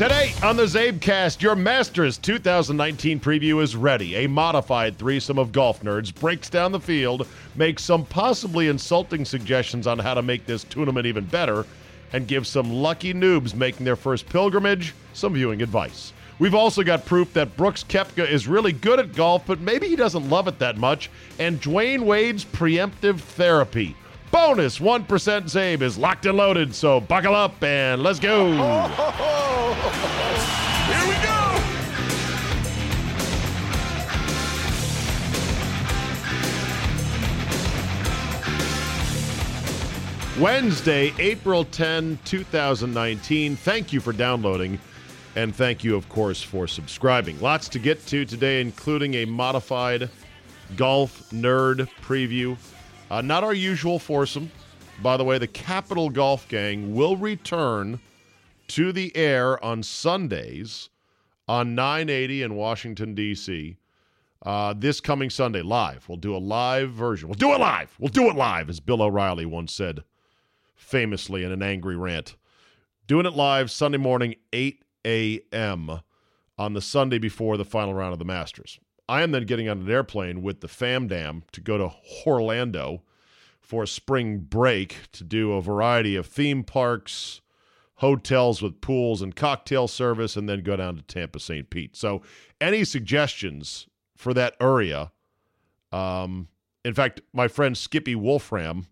Today on the Czabecast, your Masters 2019 preview is ready. A modified threesome of golf nerds breaks down the field, makes some possibly insulting suggestions on how to make this tournament even better, and gives some lucky noobs making their first pilgrimage some viewing advice. We've also got proof that Brooks Koepka is really good at golf, but maybe he doesn't love it that much, and Dwyane Wade's preemptive therapy. Bonus 1% save is locked and loaded, so buckle up and let's go. Here we go! Wednesday, April 10, 2019. Thank you for downloading, and thank you, of course, for subscribing. Lots to get to today, including a modified golf nerd preview. Uh, not our usual foursome. By the way, the Capital Golf Gang will return to the air on Sundays on 980 in Washington, D.C. Uh, this coming Sunday, live. We'll do a live version. We'll do it live. We'll do it live, as Bill O'Reilly once said famously in an angry rant. Doing it live Sunday morning, 8 a.m. on the Sunday before the final round of the Masters. I am then getting on an airplane with the Fam Dam to go to Orlando for spring break to do a variety of theme parks, hotels with pools and cocktail service, and then go down to Tampa St. Pete. So, any suggestions for that area? Um, in fact, my friend Skippy Wolfram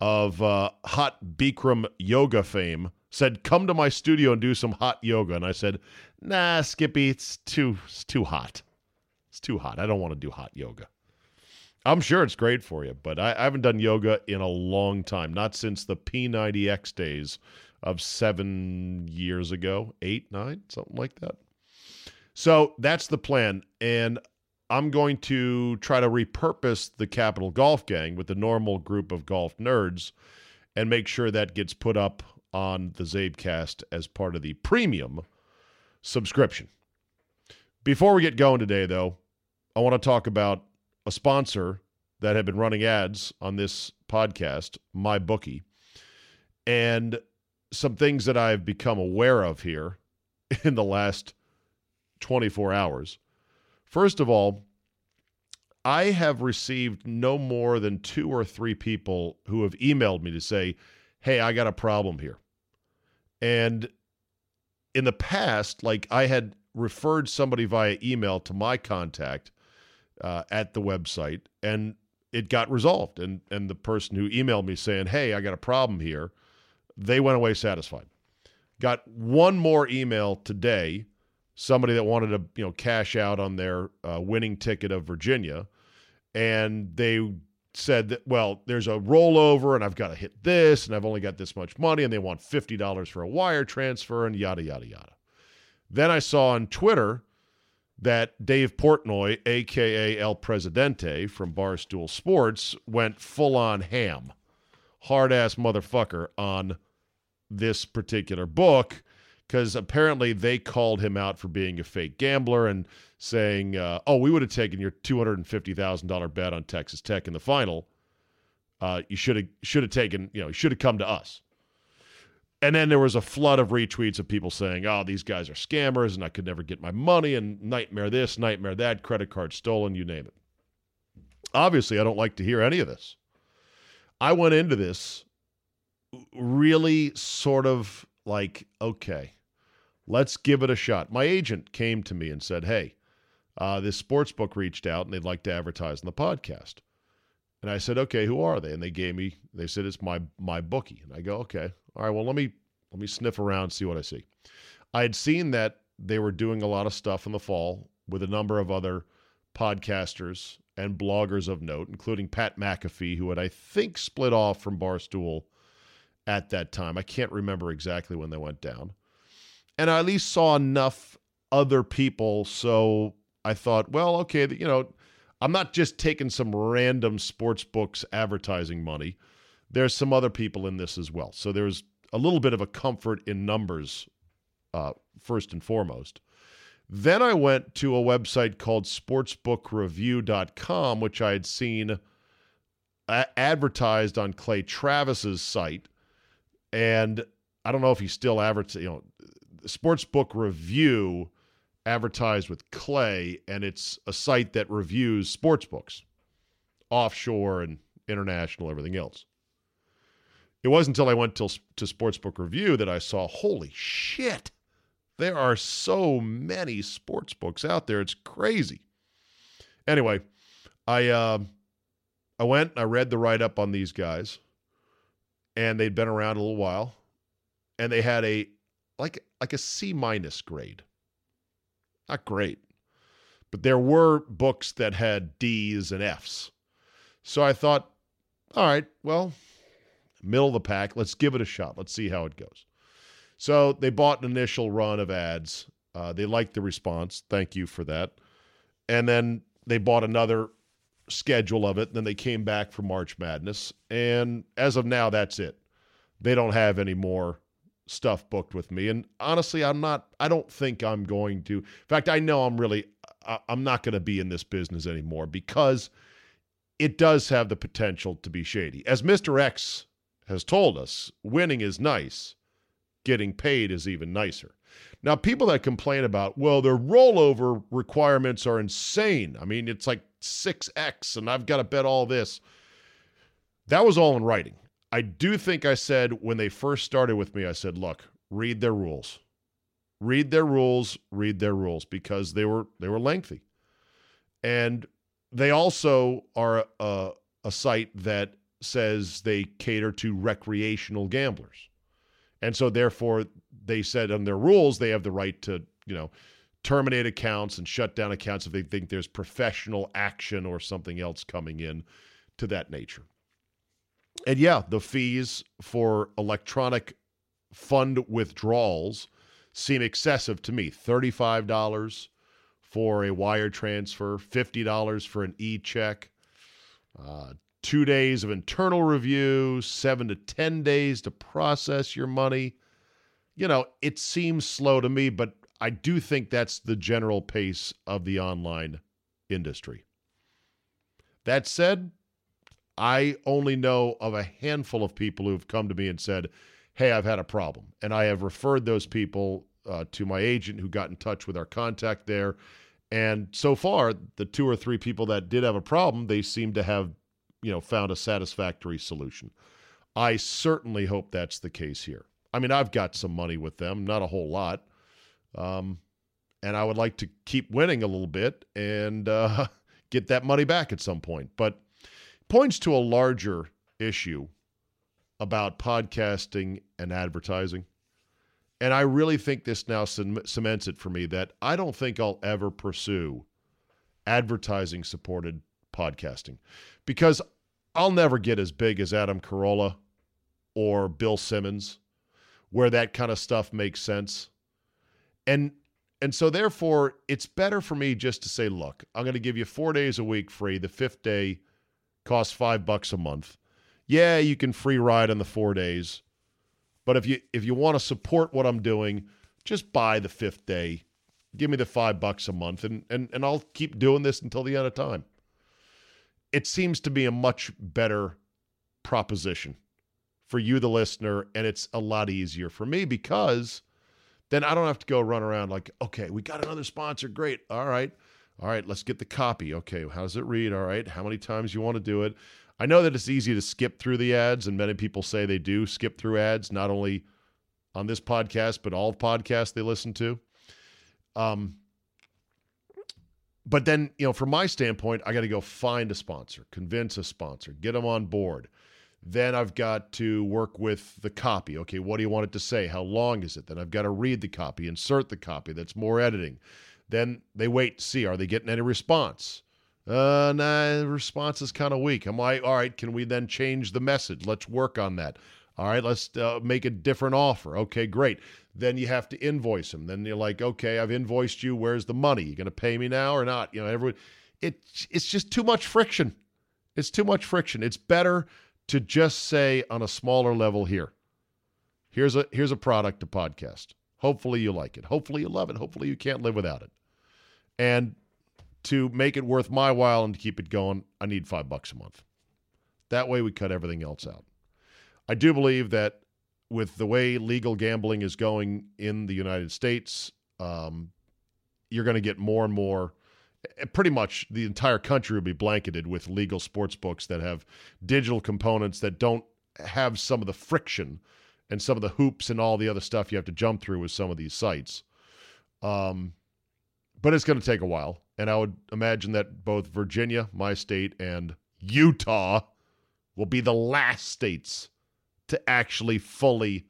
of uh, Hot Bikram yoga fame said, "Come to my studio and do some hot yoga." And I said, "Nah, Skippy, it's too it's too hot. It's too hot. I don't want to do hot yoga." I'm sure it's great for you, but I, I haven't done yoga in a long time, not since the P90X days of seven years ago, eight, nine, something like that. So that's the plan. And I'm going to try to repurpose the Capital Golf Gang with the normal group of golf nerds and make sure that gets put up on the Czabecast as part of the premium subscription. Before we get going today, though, I want to talk about a sponsor that had been running ads on this podcast, MyBookie, and some things that I've become aware of here in the last 24 hours. First of all, I have received no more than two or three people who have emailed me to say, hey, I got a problem here. And in the past, like I had referred somebody via email to my contact uh, at the website, and it got resolved. And and the person who emailed me saying, "Hey, I got a problem here," they went away satisfied. Got one more email today. Somebody that wanted to you know cash out on their uh, winning ticket of Virginia, and they said that well, there's a rollover, and I've got to hit this, and I've only got this much money, and they want fifty dollars for a wire transfer, and yada yada yada. Then I saw on Twitter that Dave Portnoy, aka El Presidente from Barstool Sports, went full on ham, hard ass motherfucker on this particular book because apparently they called him out for being a fake gambler and saying, uh, "Oh, we would have taken your two hundred and fifty thousand dollar bet on Texas Tech in the final. Uh, you should have should have taken, you know, you should have come to us." And then there was a flood of retweets of people saying, oh, these guys are scammers and I could never get my money and nightmare this, nightmare that, credit card stolen, you name it. Obviously, I don't like to hear any of this. I went into this really sort of like, okay, let's give it a shot. My agent came to me and said, hey, uh, this sports book reached out and they'd like to advertise in the podcast. And I said, okay, who are they? And they gave me, they said, it's my my bookie. And I go, okay, all right, well, let me let me sniff around, see what I see. I had seen that they were doing a lot of stuff in the fall with a number of other podcasters and bloggers of note, including Pat McAfee, who had, I think, split off from Barstool at that time. I can't remember exactly when they went down. And I at least saw enough other people. So I thought, well, okay, you know, I'm not just taking some random sports books advertising money. There's some other people in this as well. So there's a little bit of a comfort in numbers, uh, first and foremost. Then I went to a website called sportsbookreview.com, which I had seen a- advertised on Clay Travis's site. And I don't know if he still advertises, you know, Sportsbook Review advertised with Clay, and it's a site that reviews sports books, offshore and international, everything else. It wasn't until I went to, to Sportsbook Review that I saw, holy shit, there are so many sports books out there. It's crazy. Anyway, I uh, I went, and I read the write up on these guys, and they'd been around a little while, and they had a like like a C minus grade. Not great. But there were books that had D's and F's. So I thought, all right, well, middle of the pack, let's give it a shot. Let's see how it goes. So they bought an initial run of ads. Uh, they liked the response. Thank you for that. And then they bought another schedule of it. Then they came back for March Madness. And as of now, that's it. They don't have any more stuff booked with me. And honestly, I'm not, I don't think I'm going to. In fact, I know I'm really, I'm not going to be in this business anymore because it does have the potential to be shady. As Mr. X has told us, winning is nice, getting paid is even nicer. Now, people that complain about, well, their rollover requirements are insane. I mean, it's like 6x, and I've got to bet all this. That was all in writing. I do think I said when they first started with me, I said, look, read their rules. Read their rules, read their rules because they were they were lengthy. And they also are a, a site that says they cater to recreational gamblers. And so therefore they said on their rules they have the right to, you know, terminate accounts and shut down accounts if they think there's professional action or something else coming in to that nature and yeah, the fees for electronic fund withdrawals seem excessive to me. $35 for a wire transfer, $50 for an e check, uh, two days of internal review, seven to 10 days to process your money. You know, it seems slow to me, but I do think that's the general pace of the online industry. That said, I only know of a handful of people who've come to me and said, Hey, I've had a problem. And I have referred those people uh, to my agent who got in touch with our contact there. And so far, the two or three people that did have a problem, they seem to have, you know, found a satisfactory solution. I certainly hope that's the case here. I mean, I've got some money with them, not a whole lot. Um, and I would like to keep winning a little bit and uh, get that money back at some point. But points to a larger issue about podcasting and advertising. And I really think this now cements it for me that I don't think I'll ever pursue advertising supported podcasting because I'll never get as big as Adam Carolla or Bill Simmons where that kind of stuff makes sense. And and so therefore it's better for me just to say, look, I'm going to give you 4 days a week free. The 5th day costs five bucks a month. Yeah, you can free ride on the four days, but if you if you want to support what I'm doing, just buy the fifth day. Give me the five bucks a month, and and and I'll keep doing this until the end of time. It seems to be a much better proposition for you, the listener, and it's a lot easier for me because then I don't have to go run around like, okay, we got another sponsor, great, all right. All right, let's get the copy. Okay, how does it read? All right, how many times you want to do it? I know that it's easy to skip through the ads, and many people say they do skip through ads, not only on this podcast, but all podcasts they listen to. Um, but then, you know, from my standpoint, I got to go find a sponsor, convince a sponsor, get them on board. Then I've got to work with the copy. Okay, what do you want it to say? How long is it? Then I've got to read the copy, insert the copy. That's more editing. Then they wait to see are they getting any response? Uh, nah, response is kind of weak. I'm like, all right, can we then change the message? Let's work on that. All right, let's uh, make a different offer. Okay, great. Then you have to invoice them. Then you're like, okay, I've invoiced you. Where's the money? You going to pay me now or not? You know, everyone. It it's just too much friction. It's too much friction. It's better to just say on a smaller level here. Here's a here's a product, a podcast. Hopefully you like it. Hopefully you love it. Hopefully you can't live without it. And to make it worth my while and to keep it going, I need five bucks a month. That way we cut everything else out. I do believe that with the way legal gambling is going in the United States, um, you're going to get more and more. Eh, pretty much the entire country will be blanketed with legal sports books that have digital components that don't have some of the friction and some of the hoops and all the other stuff you have to jump through with some of these sites. Um, but it's going to take a while. And I would imagine that both Virginia, my state, and Utah will be the last states to actually fully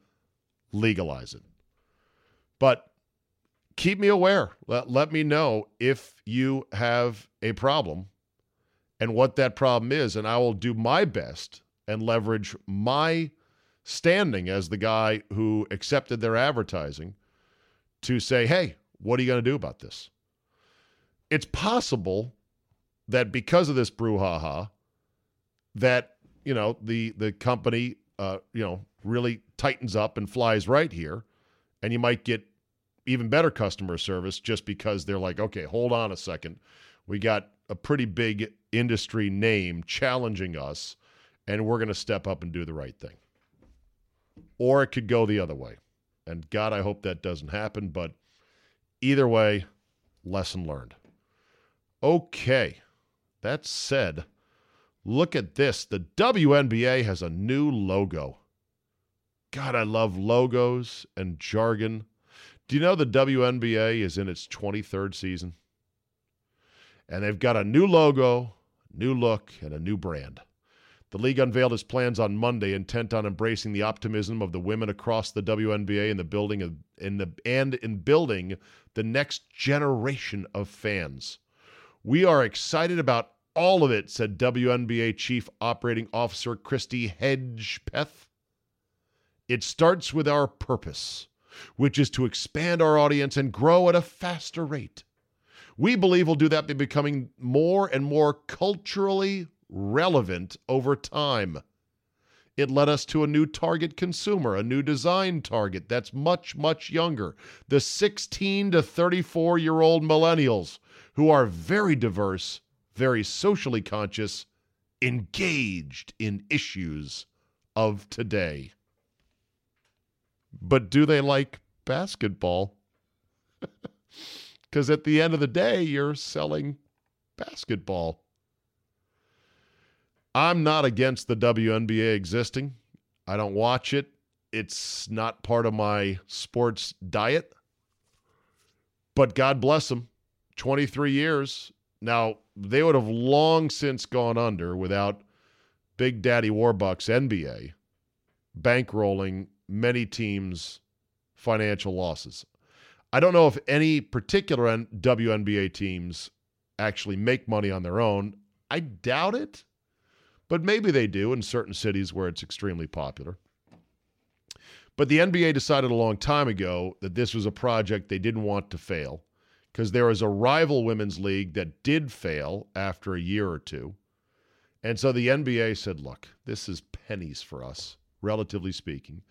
legalize it. But keep me aware. Let, let me know if you have a problem and what that problem is. And I will do my best and leverage my standing as the guy who accepted their advertising to say, hey, what are you going to do about this? It's possible that because of this brouhaha, that you know the the company uh, you know really tightens up and flies right here, and you might get even better customer service just because they're like, okay, hold on a second, we got a pretty big industry name challenging us, and we're going to step up and do the right thing or it could go the other way. And God, I hope that doesn't happen. But either way, lesson learned. Okay. That said, look at this. The WNBA has a new logo. God, I love logos and jargon. Do you know the WNBA is in its 23rd season? And they've got a new logo, new look, and a new brand. The league unveiled its plans on Monday, intent on embracing the optimism of the women across the WNBA in the building of, in the and in building the next generation of fans. We are excited about all of it, said WNBA Chief Operating Officer Christy Hedgpeth. It starts with our purpose, which is to expand our audience and grow at a faster rate. We believe we'll do that by becoming more and more culturally relevant over time. It led us to a new target consumer, a new design target that's much, much younger. The 16 to 34 year old millennials who are very diverse, very socially conscious, engaged in issues of today. But do they like basketball? Because at the end of the day, you're selling basketball. I'm not against the WNBA existing. I don't watch it. It's not part of my sports diet. But God bless them. 23 years. Now, they would have long since gone under without Big Daddy Warbucks NBA bankrolling many teams' financial losses. I don't know if any particular WNBA teams actually make money on their own. I doubt it but maybe they do in certain cities where it's extremely popular. But the NBA decided a long time ago that this was a project they didn't want to fail because there was a rival women's league that did fail after a year or two. And so the NBA said, look, this is pennies for us, relatively speaking.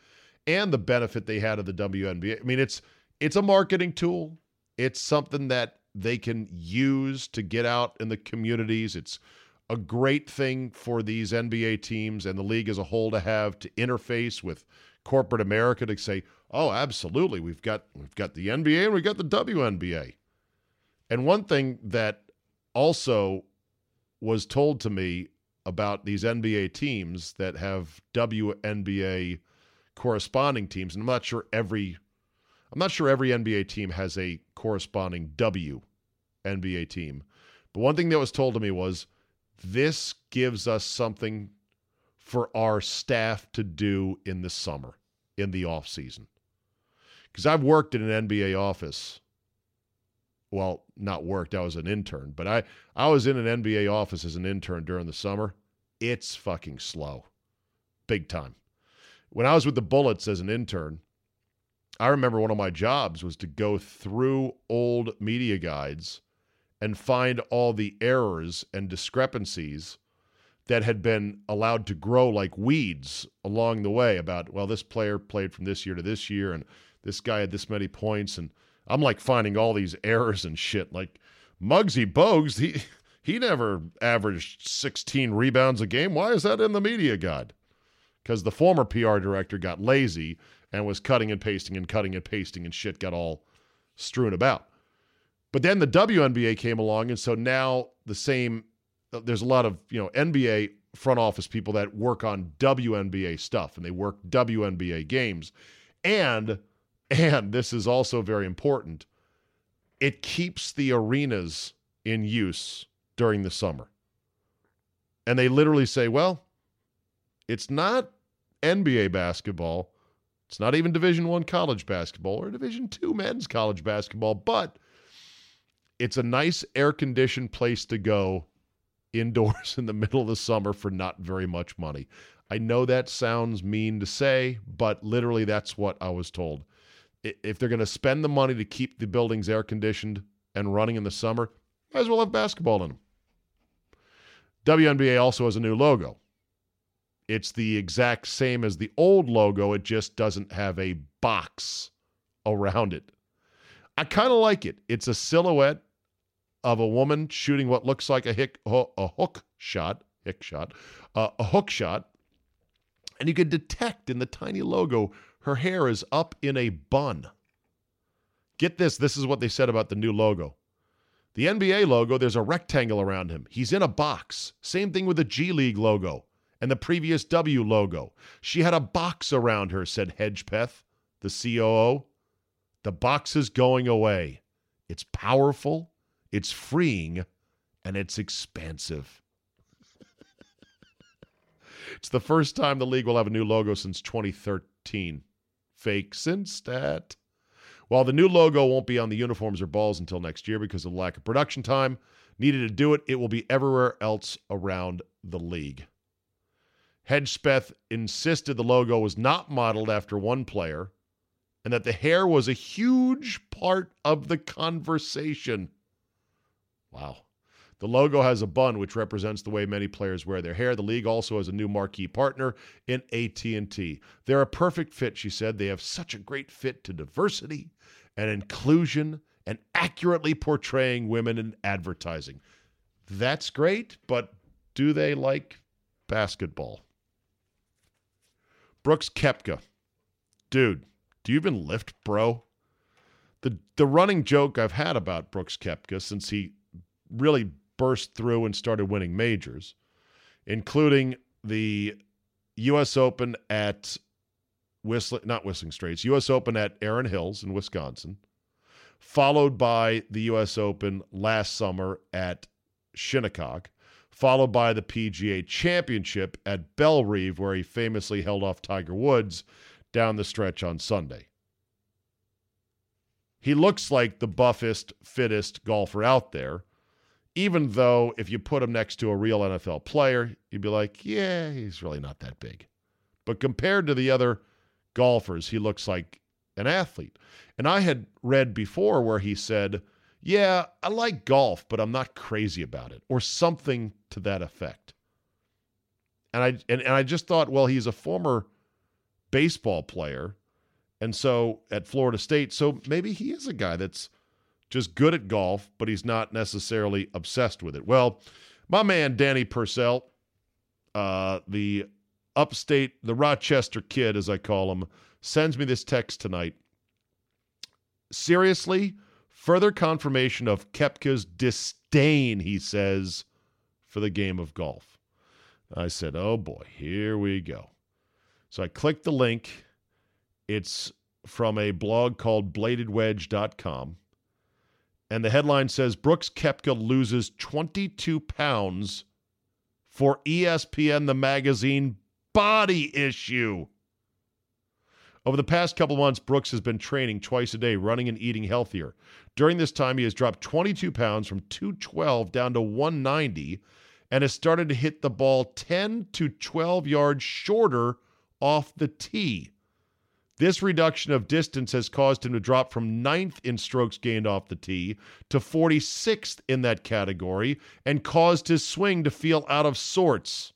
And the benefit they had of the WNBA. I mean, it's it's a marketing tool. It's something that they can use to get out in the communities. It's a great thing for these NBA teams and the league as a whole to have to interface with corporate America to say, "Oh, absolutely, we've got we've got the NBA and we've got the WNBA." And one thing that also was told to me about these NBA teams that have WNBA corresponding teams, and I'm not sure every I'm not sure every NBA team has a corresponding W NBA team. But one thing that was told to me was this gives us something for our staff to do in the summer, in the off season. Because I've worked in an NBA office. Well, not worked, I was an intern, but I, I was in an NBA office as an intern during the summer. It's fucking slow. Big time. When I was with the Bullets as an intern, I remember one of my jobs was to go through old media guides and find all the errors and discrepancies that had been allowed to grow like weeds along the way about, well, this player played from this year to this year and this guy had this many points. And I'm like finding all these errors and shit. Like Muggsy Bogues, he he never averaged 16 rebounds a game. Why is that in the media guide? Because the former PR director got lazy and was cutting and pasting and cutting and pasting and shit got all strewn about. But then the WNBA came along, and so now the same. Uh, there's a lot of you know NBA front office people that work on WNBA stuff, and they work WNBA games, and and this is also very important. It keeps the arenas in use during the summer, and they literally say, well, it's not NBA basketball. It's not even Division 1 college basketball or Division 2 men's college basketball, but it's a nice air conditioned place to go indoors in the middle of the summer for not very much money. I know that sounds mean to say, but literally that's what I was told. If they're going to spend the money to keep the buildings air conditioned and running in the summer, might as well have basketball in them. WNBA also has a new logo. It's the exact same as the old logo, it just doesn't have a box around it. I kind of like it. It's a silhouette of a woman shooting what looks like a, hick, a hook shot, hick shot, uh, a hook shot, and you can detect in the tiny logo her hair is up in a bun. Get this, this is what they said about the new logo. The NBA logo, there's a rectangle around him. He's in a box. Same thing with the G League logo and the previous W logo. She had a box around her, said Hedgpeth, the COO. The box is going away. It's powerful, it's freeing, and it's expansive. it's the first time the league will have a new logo since 2013. Fake stat. While the new logo won't be on the uniforms or balls until next year because of the lack of production time needed to do it, it will be everywhere else around the league. Hedgpeth insisted the logo was not modeled after one player and that the hair was a huge part of the conversation. Wow. The logo has a bun which represents the way many players wear their hair. The league also has a new marquee partner in AT&T. They're a perfect fit, she said. They have such a great fit to diversity and inclusion and accurately portraying women in advertising. That's great, but do they like basketball? Brooks Koepka. Dude, do you even lift, bro? The the running joke I've had about Brooks Koepka since he really burst through and started winning majors, including the U.S. Open at Whistling, not Whistling Straits, U.S. Open at Erin Hills in Wisconsin, followed by the U.S. Open last summer at Shinnecock, followed by the PGA Championship at Bellerive, where he famously held off Tiger Woods down the stretch on Sunday. He looks like the buffest, fittest golfer out there even though if you put him next to a real NFL player, you'd be like, yeah, he's really not that big. But compared to the other golfers, he looks like an athlete. And I had read before where he said, yeah, I like golf, but I'm not crazy about it, or something to that effect. And I and, and I just thought, well, he's a former baseball player. And so at Florida State, so maybe he is a guy that's just good at golf, but he's not necessarily obsessed with it. Well, my man Danny Purcell, uh, the upstate, the Rochester kid, as I call him, sends me this text tonight. Seriously, further confirmation of Koepka's disdain, he says, for the game of golf. I said, oh boy, here we go. So I clicked the link. It's from a blog called bladedwedge.com. And the headline says Brooks Koepka loses 22 pounds for ESPN the magazine body issue. Over the past couple months, Brooks has been training twice a day, running and eating healthier. During this time, he has dropped 22 pounds from 212 down to 190 and has started to hit the ball 10 to 12 yards shorter off the tee. This reduction of distance has caused him to drop from ninth in strokes gained off the tee to 46th in that category and caused his swing to feel out of sorts.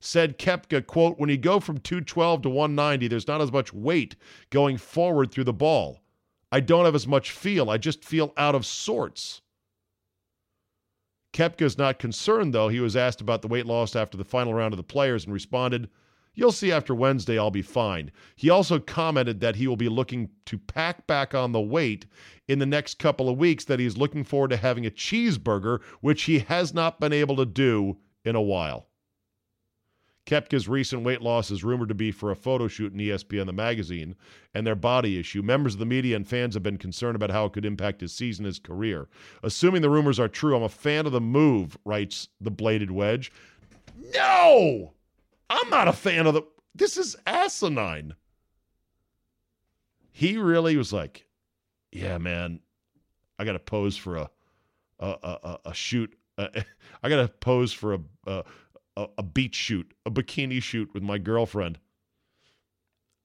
Said Koepka, quote, when you go from 212 to 190, there's not as much weight going forward through the ball. I don't have as much feel. I just feel out of sorts. Koepka's not concerned, though. He was asked about the weight loss after the final round of the players and responded, You'll see after Wednesday, I'll be fine. He also commented that he will be looking to pack back on the weight in the next couple of weeks, that he's looking forward to having a cheeseburger, which he has not been able to do in a while. Koepka's recent weight loss is rumored to be for a photo shoot in ESPN, the magazine, and their body issue. Members of the media and fans have been concerned about how it could impact his season, his career. Assuming the rumors are true, I'm a fan of the move, writes the bladed wedge. No! I'm not a fan of the. This is asinine. He really was like, yeah, man, I got to pose for a a a, a shoot. Uh, I got to pose for a, a a beach shoot, a bikini shoot with my girlfriend.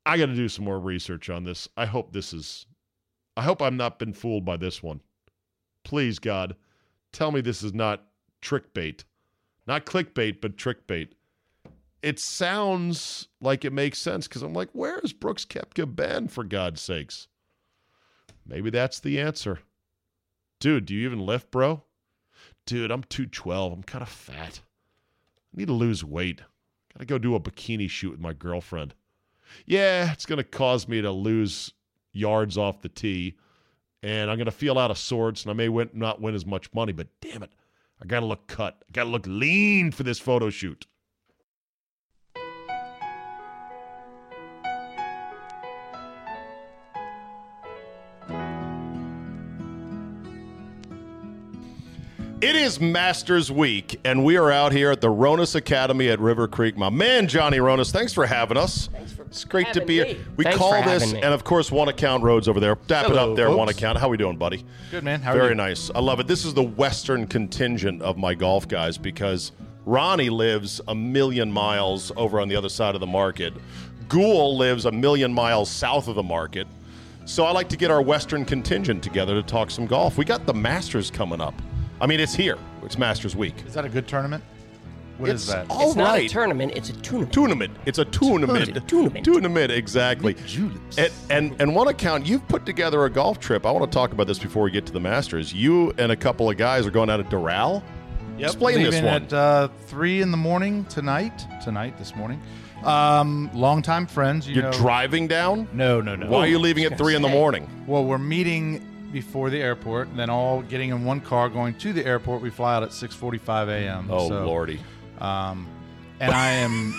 I got to do some more research on this. I hope this is. I hope I'm not been fooled by this one. Please, God, tell me this is not trick bait, not clickbait, but trick bait it sounds like it makes sense because I'm like, where is Brooks Koepka been, for God's sakes? Maybe that's the answer. Dude, do you even lift, bro? Dude, I'm 212. I'm kind of fat. I need to lose weight. Got to go do a bikini shoot with my girlfriend. Yeah, it's to cause me to lose yards off the tee, and I'm to feel out of sorts, and I may win, not win as much money, but damn it, I got to look cut. I got to look lean for this photo shoot. It is Masters Week, and we are out here at the Ronis Academy at River Creek. My man, Johnny Ronis, thanks for having us. Thanks for it's great to having be me. here. We Thanks call for this, having me. and of course, One Account Rhodes over there. Dap it Hello, up there, One. Account. How we doing, buddy? Good man. How are you? Very you? nice. I love it. This is the Western contingent of my golf guys because Ronnie lives a million miles over on the other side of the market. Ghoul lives a million miles south of the market. So I like to get our Western contingent together to talk some golf. We got the Masters coming up. I mean, it's here. It's Masters Week. Is that a good tournament? What is It's that? all it's not a tournament, it's a tournament. Tournament. It's a tournament. Tournament. Tournament, exactly. Juleps. And, and and one account, you've put together a golf trip. I want to talk about this before we get to the Masters. You and a couple of guys are going out of Doral. Yep, Explain this leaving one. at uh, three in the morning tonight. Tonight, this morning. Um, longtime friends. You You're know. driving down. No, no, no. Why are you leaving at three in the morning? Well, we're meeting before the airport, and then all getting in one car going to the airport. We fly out at 6:45 a.m. Oh so, lordy! Um, and I am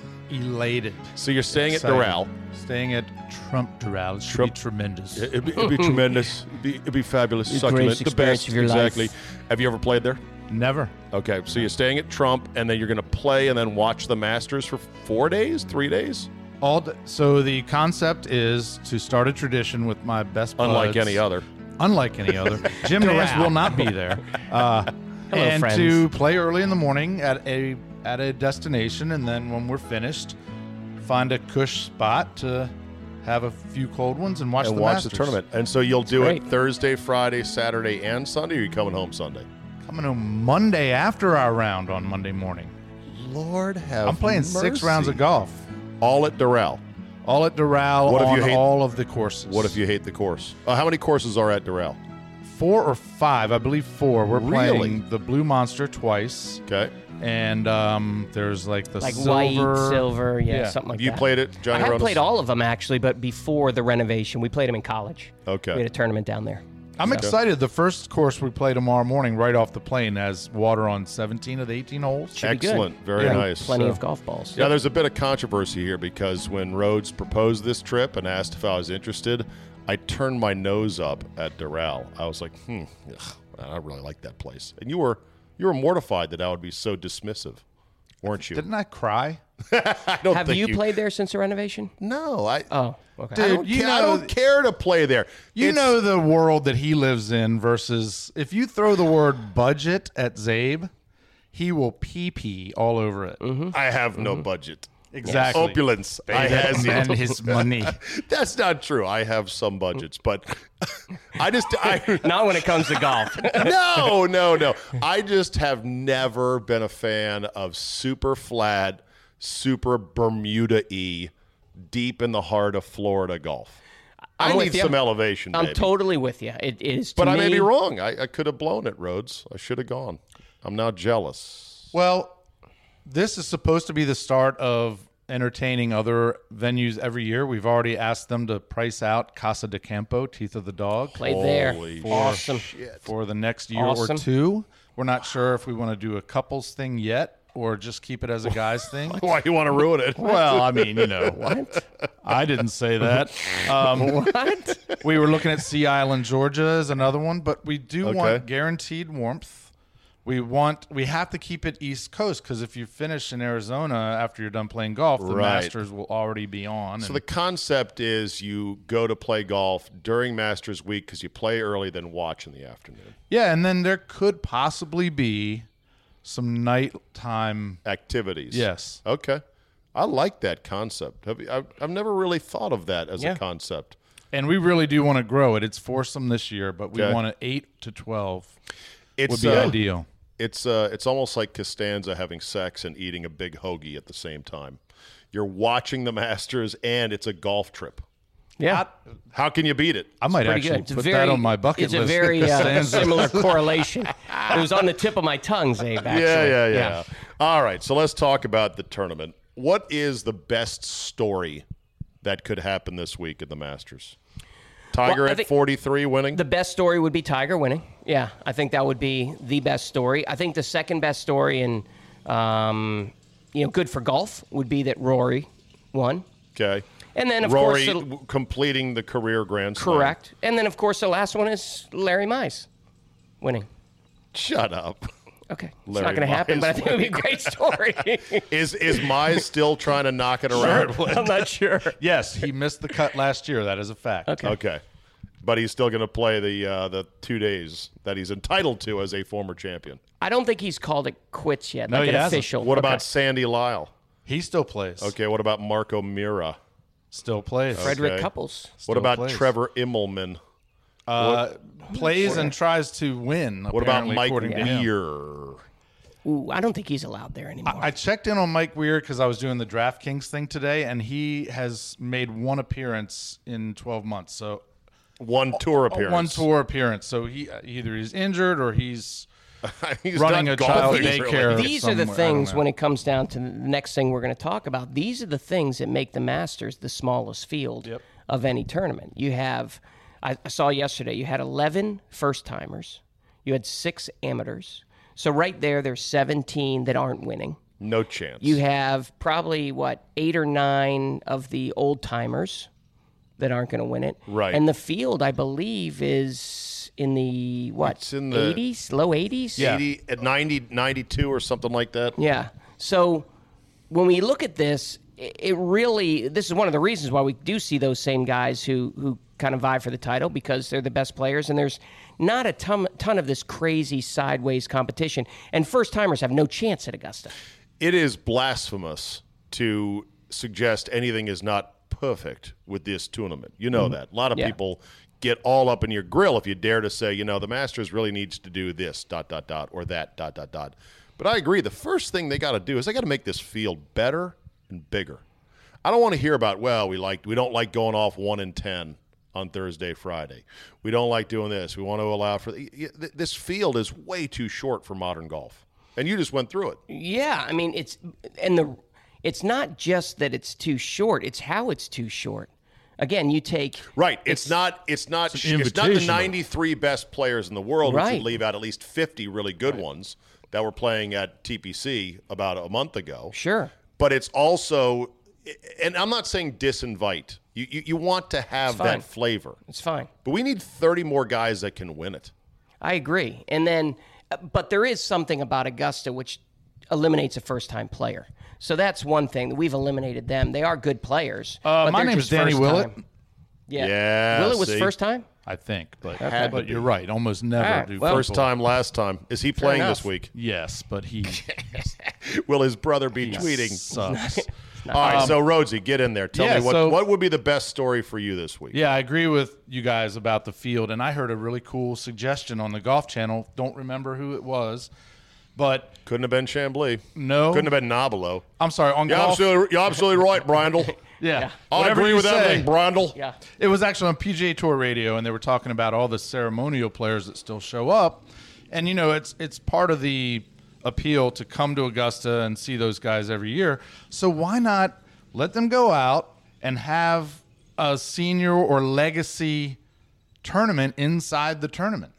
elated. So you're staying Excited. at Doral. Staying at Trump Doral. It Trump- be tremendous. It'd be, it'd be tremendous. It'd be, it'd be fabulous. The Succulent. The best. of your exactly. life. Have you ever played there? Never. Okay, so you're staying at Trump, and then you're going to play and then watch the Masters for four days, three days, All d- so the concept is to start a tradition with my best buds. unlike any other. Unlike any other. Jim Nantz will not be there. Uh, Hello, and friends. to play early in the morning at a at a destination, and then when we're finished, find a cush spot to have a few cold ones and watch and the watch Masters. the tournament. And so you'll do it. Thursday, Friday, Saturday, and Sunday. Or are you coming home Sunday? Coming home Monday after our round on Monday morning. Lord have I'm playing six rounds of golf, all at Doral. all at Doral What if on you hate- all of the courses. What if you hate the course? Uh, how many courses are at Doral? four or five? I believe four. We're Really? playing the Blue Monster twice. Okay, and um, there's like the like silver. white, silver, yeah, Yeah. something like that. you that. played it, I Johnny. haven't played all of them actually, but before the renovation, we played them in college. Okay. We had a tournament down there. I'm excited. The first course we play tomorrow morning, right off the plane, has water on 17 of the 18 holes. Should. Excellent, very Yeah. nice. Plenty So- of golf balls. Yeah, there's a bit of controversy here because when Rhodes proposed this trip and asked if I was interested, I turned my nose up at Doral. I was like, hmm, ugh, I don't really like that place. And you were you were mortified that I would be so dismissive, weren't you? Didn't I cry? I don't Have think you, played there since the renovation? No, I. Oh, okay. I Dude, don't, you ca- I don't care to play there. You It's- know the world that he lives in versus if you throw the word budget at Czabe, he will pee pee all over it. Mm-hmm. I have no mm-hmm. budget. Exactly. Opulence. I Pay that has man it. his money. That's not true. I have some budgets, but I just I Not when it comes to golf. no, no, no. I just have never been a fan of super flat, super Bermuda y, deep in the heart of Florida golf. I I'm with need some elevation, I'm baby. totally with you. It is, to but I may me- be wrong. I, I could have blown it, Rhodes. I should have gone. I'm now jealous. Well, this is supposed to be the start of entertaining other venues every year. We've already asked them to price out Casa de Campo, Teeth of the Dog, Played there. Holy Awesome. for the next year Awesome. or two. We're not sure if we want to do a couples thing yet or just keep it as a guys thing. Why you want to ruin it? Well, I mean, you know, what? I didn't say that. Um, What? we were looking at Sea Island, Georgia, as another one, but we do Okay. want guaranteed warmth. We want we have to keep it East Coast because if you finish in Arizona after you're done playing golf, the Right. Masters will already be on. So the concept is you go to play golf during Masters Week because you play early, then watch in the afternoon. yeah, and then there could possibly be some nighttime. Activities. Yes, Okay. I like that concept. Have you, I've, I've never really thought of that as Yeah. a concept. and we really do want to grow it. It's foursome this year, but we Okay. want it eight to twelve It's would be uh, ideal. It's uh, it's almost like Costanza having sex and eating a big hoagie at the same time. You're watching the Masters, and it's a golf trip. Yeah. How can you beat it? I might actually good. Put very, that on my bucket it's list. It's a very uh, similar correlation. It was on the tip of my tongue, Czabe, actually. Yeah, yeah, yeah, All right, so let's talk about the tournament. What is the best story that could happen this week at the Masters? Tiger Well, at 43 winning? The best story would be Tiger winning. Yeah, I think that would be the best story. I think the second best story, and um, you know, good for golf, would be that Rory won. okay. And then, of Rory course, w- completing the career Grand Slam. correct. And then, of course, the last one is Larry Mize winning. Shut up. Okay, Larry it's Larry not going to happen, but I think it would be a great story. Is is Mize still trying to knock it around? Sure. I'm not sure. Yes, he missed the cut last year. That is a fact. Okay. Okay. But he's still going to play the uh, the two days that he's entitled to as a former champion. I don't think he's called it quits yet, No, like he an hasn't. official. What Okay. about Sandy Lyle? He still plays. Okay. What about Mark O'Meara? Still plays. Frederick Okay. Couples? What about plays. Trevor Immelman? Uh, plays and tries to win. What about apparently, Mike according to him. Weir? Ooh, I don't think he's allowed there anymore. I checked in on Mike Weir because I was doing the DraftKings thing today, and he has made one appearance in 12 months. So One tour appearance. one tour appearance. So he either he's injured or he's He's running a child golfing, really. daycare. these are the somewhere, I don't things when it comes down to the next thing we're going to talk about. These are the things that make the Masters the smallest field Yep. of any tournament. You have, I, I saw yesterday, you had 11 first timers, you had six amateurs. So right there, there's 17 that aren't winning. No chance. You have probably what eight or nine of the old timers that aren't going to win it. Right. And the field, I believe, is in the what? It's in the- 80s, low 80s. 80 at 90, 92 or something like that. Yeah. So when we look at this, it it really this is one of the reasons why we do see those same guys who who kind of vie for the title because they're the best players and there's not a ton, ton of this crazy sideways competition and first timers have no chance at Augusta. It is blasphemous to suggest anything is not perfect with this tournament. You know mm-hmm. that. A lot of Yeah. people get all up in your grill if you dare to say, you know, the Masters really needs to do this, dot, dot, dot, or that, dot, dot, dot. But I agree. The first thing they got to do is they got to make this field better and bigger. I don't want to hear about, well, we like we don't like going off 1 in 10 on Thursday, Friday. We don't like doing this. We want to allow for this field is way too short for modern golf. And you just went through it. Yeah, I mean it's and the it's not just that it's too short; it's how it's too short. Again, you take Right. It's, not. It's not. It's It's, not the 93 best players in the world, which Right. would leave out at least 50 really good ones that were playing at TPC about a month ago. sure. But it's also, and I'm not saying disinvite. You you, you want to have that flavor, It's fine. but we need 30 more guys that can win it. I agree. And then, uh, but there is something about Augusta which eliminates a first-time player. So that's one thing. That we've eliminated them. They are good players. Uh, but my they're name's Danny Willett. time. Yeah. Yeah, Willett was see? first time. I think, but Had to but you're right. Almost never All right, do. well- First time, last time. Is he playing this week? Yes, but he Will his brother be tweeting? sucks. Not All right, so Rhodesy, get in there. Tell yeah, me what so- what would be the best story for you this week? Yeah, I agree with you guys about the field, and I heard a really cool suggestion on the Golf Channel. Don't remember who it was, but Couldn't have been Chamblee. no, Couldn't have been Nobilo. I'm sorry. On You're golf, absolutely, you're absolutely right, Brandel. yeah, yeah. I Whatever agree with say. everything, Brandel. yeah. It was actually on PGA Tour radio, and they were talking about all the ceremonial players that still show up, and you know, it's it's part of the appeal to come to Augusta and see those guys every year. So why not let them go out and have a senior or legacy tournament inside the tournament?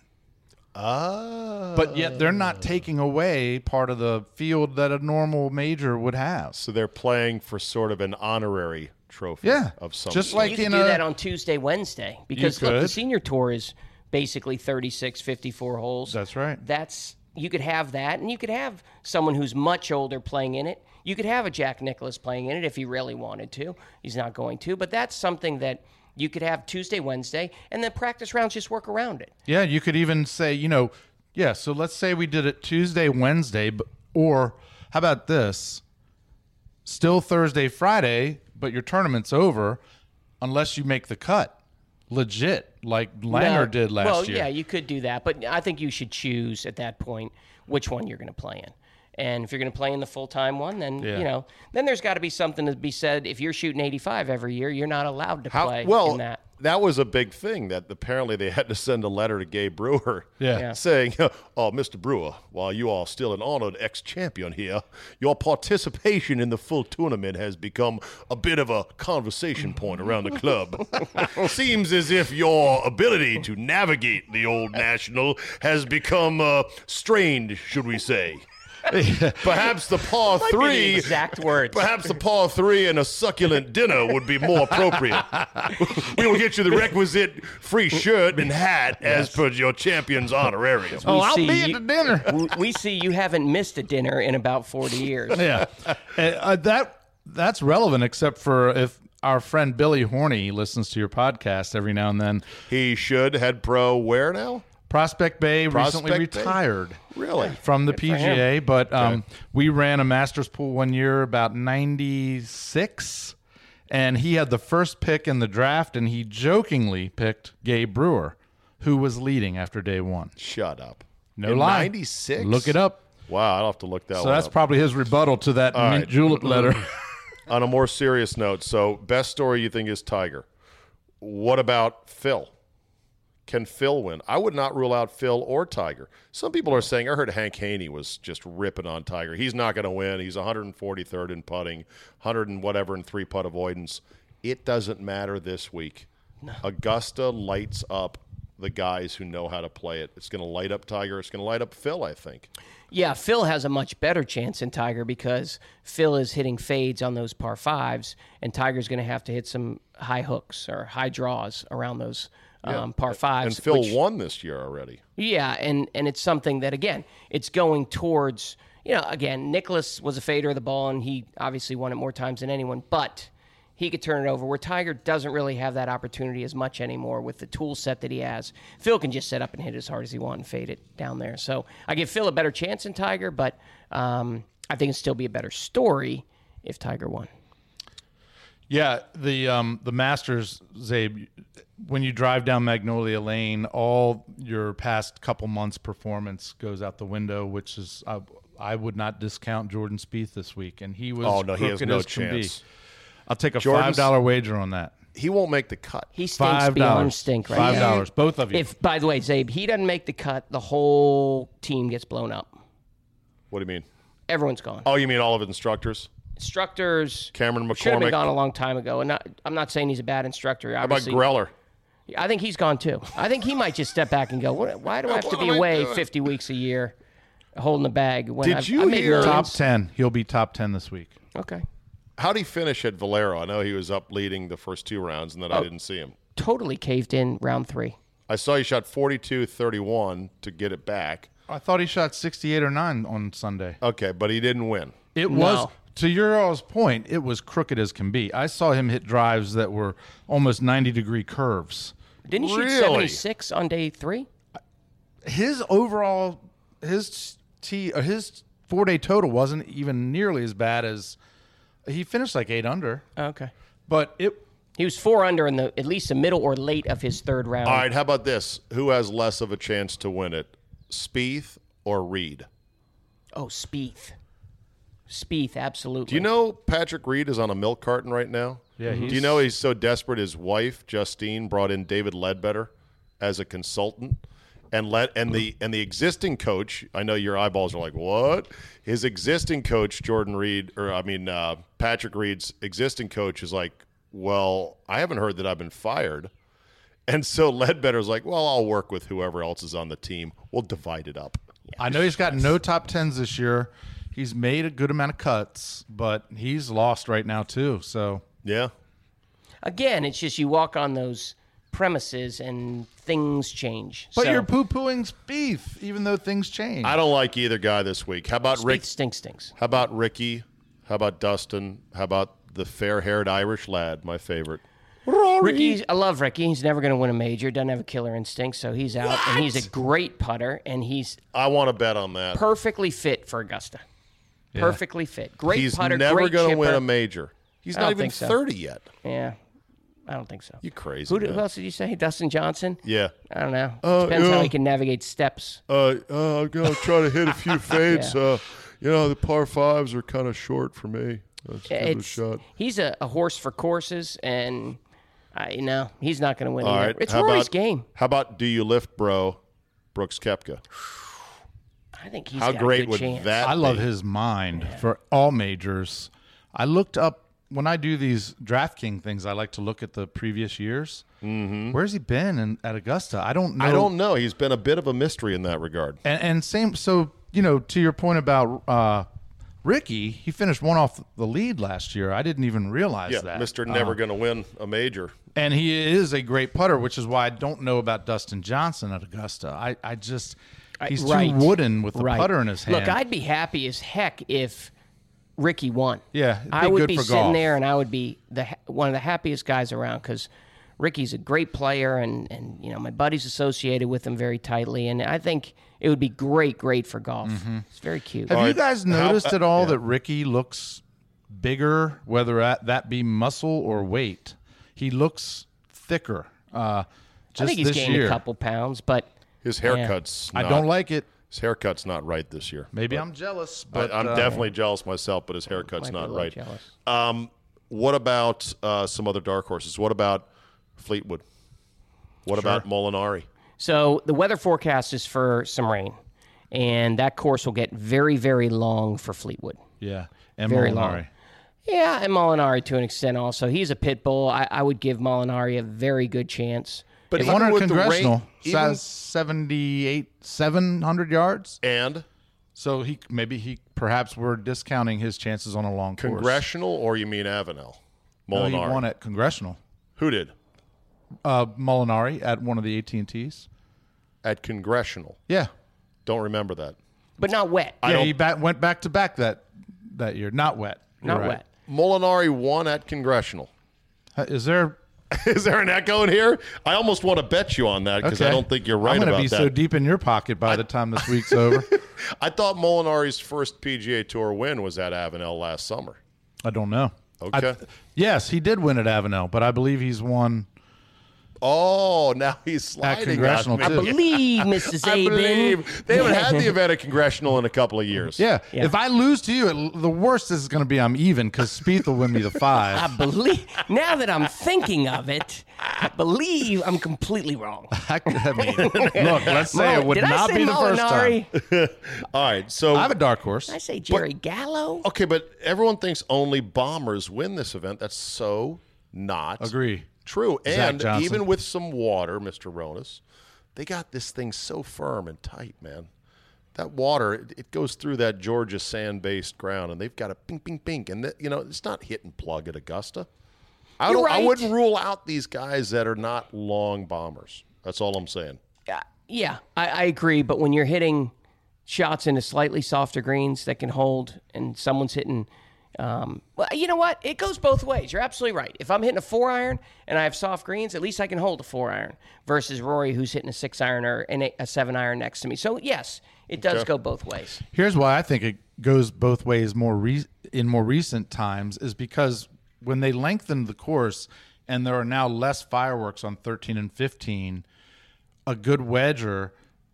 Ah. But yet they're not taking away part of the field that a normal major would have. So they're playing for sort of an honorary trophy Yeah, of some just sort. like you could in do a- that on Tuesday, Wednesday because look, the senior tour is basically 36, 54 holes. That's right. That's you could have that, and you could have someone who's much older playing in it. You could have a Jack Nicklaus playing in it if he really wanted to. He's not going to, but that's something that you could have Tuesday, Wednesday, and then practice rounds just work around it. Yeah, you could even say, you know, yeah, so let's say we did it Tuesday, Wednesday, or how about this? Still Thursday, Friday, but your tournament's over unless you make the cut. Legit, like Langer No. did last well, year. Well, yeah, you could do that, but I think you should choose at that point which one you're going to play in. And if you're going to play in the full time one, then Yeah. you know, then there's got to be something to be said. If you're shooting 85 every year, you're not allowed to How, play well, in that. was a big thing that apparently they had to send a letter to Gay Brewer Yeah. Yeah. saying, Oh, Mr. Brewer, while you are still an honored ex champion here, your participation in the full tournament has become a bit of a conversation point around the club. Seems as if your ability to navigate the old national has become uh, strained, should we say. Perhaps the paw Might be the three exact words. Perhaps the par three and a succulent dinner would be more appropriate. we will get you the requisite free shirt and hat as per your champion's honorarium. oh, we I'll see be at you- the dinner. W- we see you haven't missed a dinner in about 40 years. yeah, Uh, uh, that that's relevant, except for if our friend Billy Horny listens to your podcast every now and then. He should head pro where now? Prospect Bay recently Prospect Bay? retired. Really? from the for him. PGA, but um, we ran a Masters pool one year about '96, and he had the first pick in the draft, and he jokingly picked Gay Brewer, who was leading after day one. Shut up. No In lie. 96? Look it up. Wow, I'll have to look that up. So that's up. probably his rebuttal to that mint right. julep letter. On a more serious note, so best story you think is Tiger. What about Phil? Can Phil win? I would not rule out Phil or Tiger. Some people are saying, I heard Hank Haney was just ripping on Tiger. He's not going to win. He's 143rd in putting, 100 and whatever in three putt avoidance. It doesn't matter this week. Augusta lights up the guys who know how to play it. It's going to light up Tiger. It's going to light up Phil, I think. Yeah, Phil has a much better chance than Tiger because Phil is hitting fades on those par fives, and Tiger's going to have to hit some high hooks or high draws around those um, par fives. And Phil which- won this year already. Yeah, and and it's something that again, it's going towards you know again, Nicklaus was a fader of the ball, and he obviously won it more times than anyone, but he could turn it over. Where Tiger doesn't really have that opportunity as much anymore with the tool set that he has. Phil can just set up and hit as hard as he wants and fade it down there. So I give Phil a better chance than Tiger, but um, I think it'd still be a better story if Tiger won. Yeah, the um, the Masters, Czabe. When you drive down Magnolia Lane, all your past couple months' performance goes out the window. Which is, I, I would not discount Jordan Spieth this week, and he was. Oh, no, he has no as be. chance. I'll take a Jordan's- five dollar wager on that. He won't make the cut. He stinks Five beyond dollars. stink right Five now. dollars, both of you. If by the way, Czabe, he doesn't make the cut, the whole team gets blown up. What do you mean? Everyone's gone. Oh, you mean all of the instructors? Instructors Cameron should have been gone a long time ago. And not, I'm not saying he's a bad instructor. How about Greller? I think he's gone too. I think he might just step back and go, "Why do I have to be away 50 weeks a year, holding the bag?" When Did I've, you I made hear- top ten, he'll be top ten this week. Okay, How'd he finish at Valero? I know he was up leading the first two rounds, and then I Oh. didn't see him. totally caved in round three. I saw he shot 42-31 to get it back. I thought he shot sixty eight or nine on Sunday. Okay, but he didn't win. It No. was to your all's point. It was crooked as can be. I saw him hit drives that were almost ninety degree curves. Didn't he Really? shoot 76 on day three? His overall, his t, uh, his four day total wasn't even nearly as bad as He finished like eight under, Okay. but it He was four under in the at least the middle or late of his third round. All right, how about this? Who has less of a chance to win it, Spieth or Reed? Oh, Spieth. Spieth, absolutely. Do you know Patrick Reed is on a milk carton right now? Yeah, Do you know he's so desperate? His wife Justine brought in David Leadbetter as a consultant, and let and the and the existing coach. I know your eyeballs are like what? His existing coach Jordan Reed, or I mean uh, Patrick Reed's existing coach is like, well, I haven't heard that I've been fired. And so Leadbetter's like, well, I'll work with whoever else is on the team. We'll divide it up. I know he's got no top tens this year. He's made a good amount of cuts, but he's lost right now too. So Yeah. Again, it's just you walk on those premises and things change. But so, you're poo pooing Spieth, even though things change. I don't like either guy this week. How about Rick? Stinks, stinks. How about Ricky? How about Dustin? How about the fair-haired Irish lad, my favorite? Ricky, I love Ricky. He's never going to win a major. Doesn't have a killer instinct, so he's out. And he's a great putter, and he's I want to bet on that. perfectly fit for Augusta. Perfectly fit. Great He's putter. never going to win a major. He's I not don't even think so. 30 yet. Yeah, I don't think so. You crazy. Who, did, man. who else did you say? Dustin Johnson. Yeah. I don't know. Uh, Depends how yeah. he can navigate steps. Uh, uh, I'm going to try to hit a few fades. Yeah. uh, you know, the par fives are kind of short for me. Let's give it a It's, shot. he's a, a horse for courses, and I you know he's not going to win. All either. right. It's how Rory's about, game. How about do you lift, bro? Brooks Koepka. I think he's How got great a good would chance. that I love be? his mind for all majors. I looked up when I do these DraftKings things. I like to look at the previous years. Mm-hmm. Where's he been in, at Augusta? I don't know. I don't know. He's been a bit of a mystery in that regard. And, and same. So you know, to your point about uh, Ricky, he finished one off the lead last year. I didn't even realize Yeah, that. Mr. Uh, Never going to win a major. and he is a great putter, which is why I don't know about Dustin Johnson at Augusta. I, I just he's right. too wooden with the Right. putter in his hand. Look, I'd be happy as heck if Ricky won. Yeah, it'd be I would good be for sitting golf. there and I would be the one of the happiest guys around because Ricky's a great player and and you know my buddy's associated with him very tightly and I think it would be great, great for golf. Mm-hmm. It's very cute. Have you right, guys how- noticed uh, at all yeah. that Ricky looks bigger, whether that, that be muscle or weight? He looks thicker. Uh, just I think he's this gained year. a couple pounds, but His haircut's. I not- don't like it. His haircut's not right this year. Maybe I'm jealous, but I, I'm uh, definitely jealous myself, but his haircut's might be a not right. Um, what about uh, some other dark horses? What about Fleetwood? What about Molinari? So the weather forecast is for some rain, and that course will get very, very long for Fleetwood. yeah, and Very Molinari. long. Yeah, and Molinari to an extent also. He's a pit bull. I, I would give Molinari a very good chance. But He even won at with the congressional. even- Says 78, 700 yards. and So he maybe he perhaps we're discounting his chances on a long course. congressional, or you mean Avenel? No, Molinari. he won at congressional. Who did Uh, Molinari at one of the AT and T's. at congressional? Yeah, Don't remember that. But not wet. I yeah. don't- He back, went back to back that that year. Not wet. You're not right. wet. Molinari won at congressional. Is there? Is there an echo in here? I almost want to bet you on that because I don't think you're right I'm gonna about be that. so deep in your pocket by the time this week's over. I thought Molinari's first PGA Tour win was at Avenel last summer. I don't know. Okay. I- yes, he did win at Avenel, but I believe he's won. Oh, now he's sliding congressional, me. I too. believe, Mrs. I believe they haven't had the event at congressional in a couple of years. Yeah. If I lose to you, it, the worst is going to be I'm even because Spieth will win me the five. I believe. Now that I'm thinking of it, I believe I'm completely wrong. I, I mean, look, let's say it would not be the first time. Molinari? All right. So I have a dark horse. I say Jerry Gallo? okay, but everyone thinks only bombers win this event. That's so not Agree. True. Zach and Johnson. even with some water, Mr. Ronis, they got this thing so firm and tight, man. That water, it, it goes through that Georgia sand-based ground, and they've got a ping, ping, ping, and that, you know it's not hit and plug at Augusta. I You're don't. I wouldn't rule out these guys that are not long bombers. That's all I'm saying. Uh, yeah, I, I agree. But when you're hitting shots into slightly softer greens that can hold, and someone's hitting, Um, well, you know what? It goes both ways. You're absolutely right. If I'm hitting a four iron and I have soft greens, at least I can hold a four iron versus Rory, who's hitting a six iron or an eight, a seven iron next to me. So yes, it does Okay. go both ways. Here's why I think it goes both ways more re- in more recent times is because when they lengthened the course and there are now less fireworks on 13 and 15, a good wedger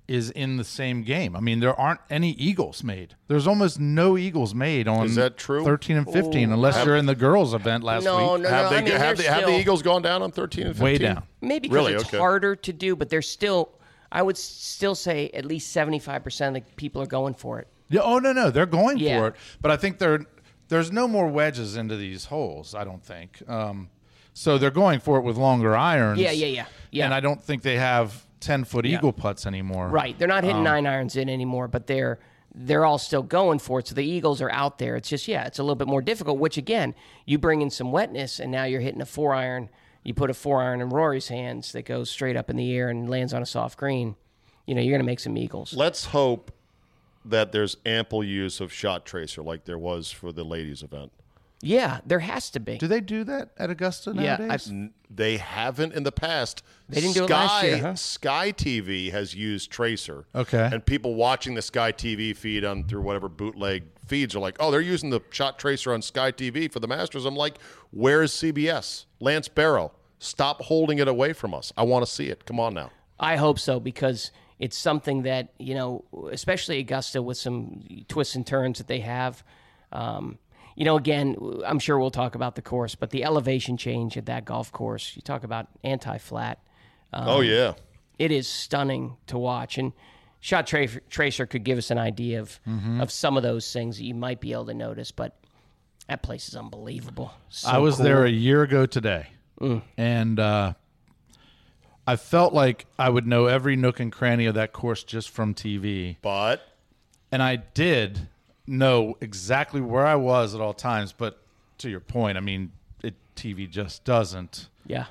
is in the same game. I mean, there aren't any eagles made. There's almost no eagles made on Is that true? 13 and 15 unless you're in the girls event last No, week. no, have no. they I mean, have, they're the, have the Eagles gone down on 13 and 15? Way down. Maybe because Really? it's Okay. harder to do, but there's still, I would still say at least 75% of the people are going for it. Yeah, oh no, no, they're going Yeah. for it. But I think there there's no more wedges into these holes. I don't think. Um, so they're going for it with longer irons. Yeah, yeah, yeah. Yeah. And I don't think they have ten foot eagle putts anymore. Right. They're not Um, hitting nine irons in anymore, but they're they're all still going for it. So the Eagles are out there. It's just yeah, it's a little bit more difficult. Which again, you bring in some wetness, and now you're hitting a four iron. You put a four iron in Rory's hands that goes straight up in the air and lands on a soft green. You know, you're going to make some eagles. Let's hope that there's ample use of shot tracer like there was for the ladies event. Yeah, there has to be. Do they do that at Augusta Yeah, nowadays? I- They haven't in the past. They didn't do it Sky, last year, huh? Sky TV has used Tracer. Okay. And people watching the Sky TV feed on through whatever bootleg feeds are like, oh, they're using the shot tracer on Sky TV for the Masters. I'm like, where's CBS? Lance Barrow, stop holding it away from us. I want to see it. Come on now. I hope so because it's something that you know, especially Augusta with some twists and turns that they have. Um, you know, again, I'm sure we'll talk about the course, but the elevation change at that golf course. You talk about anti-flat. oh yeah. It is stunning to watch, and Shot Tra- Tracer could give us an idea of of some of those things that you might be able to notice. But that place is unbelievable. So I was cool. there a year ago today, Mm. and uh, I felt like I would know every nook and cranny of that course just from TV. But and I did know exactly where I was at all times. But to your point, I mean, it, TV just doesn't Yeah.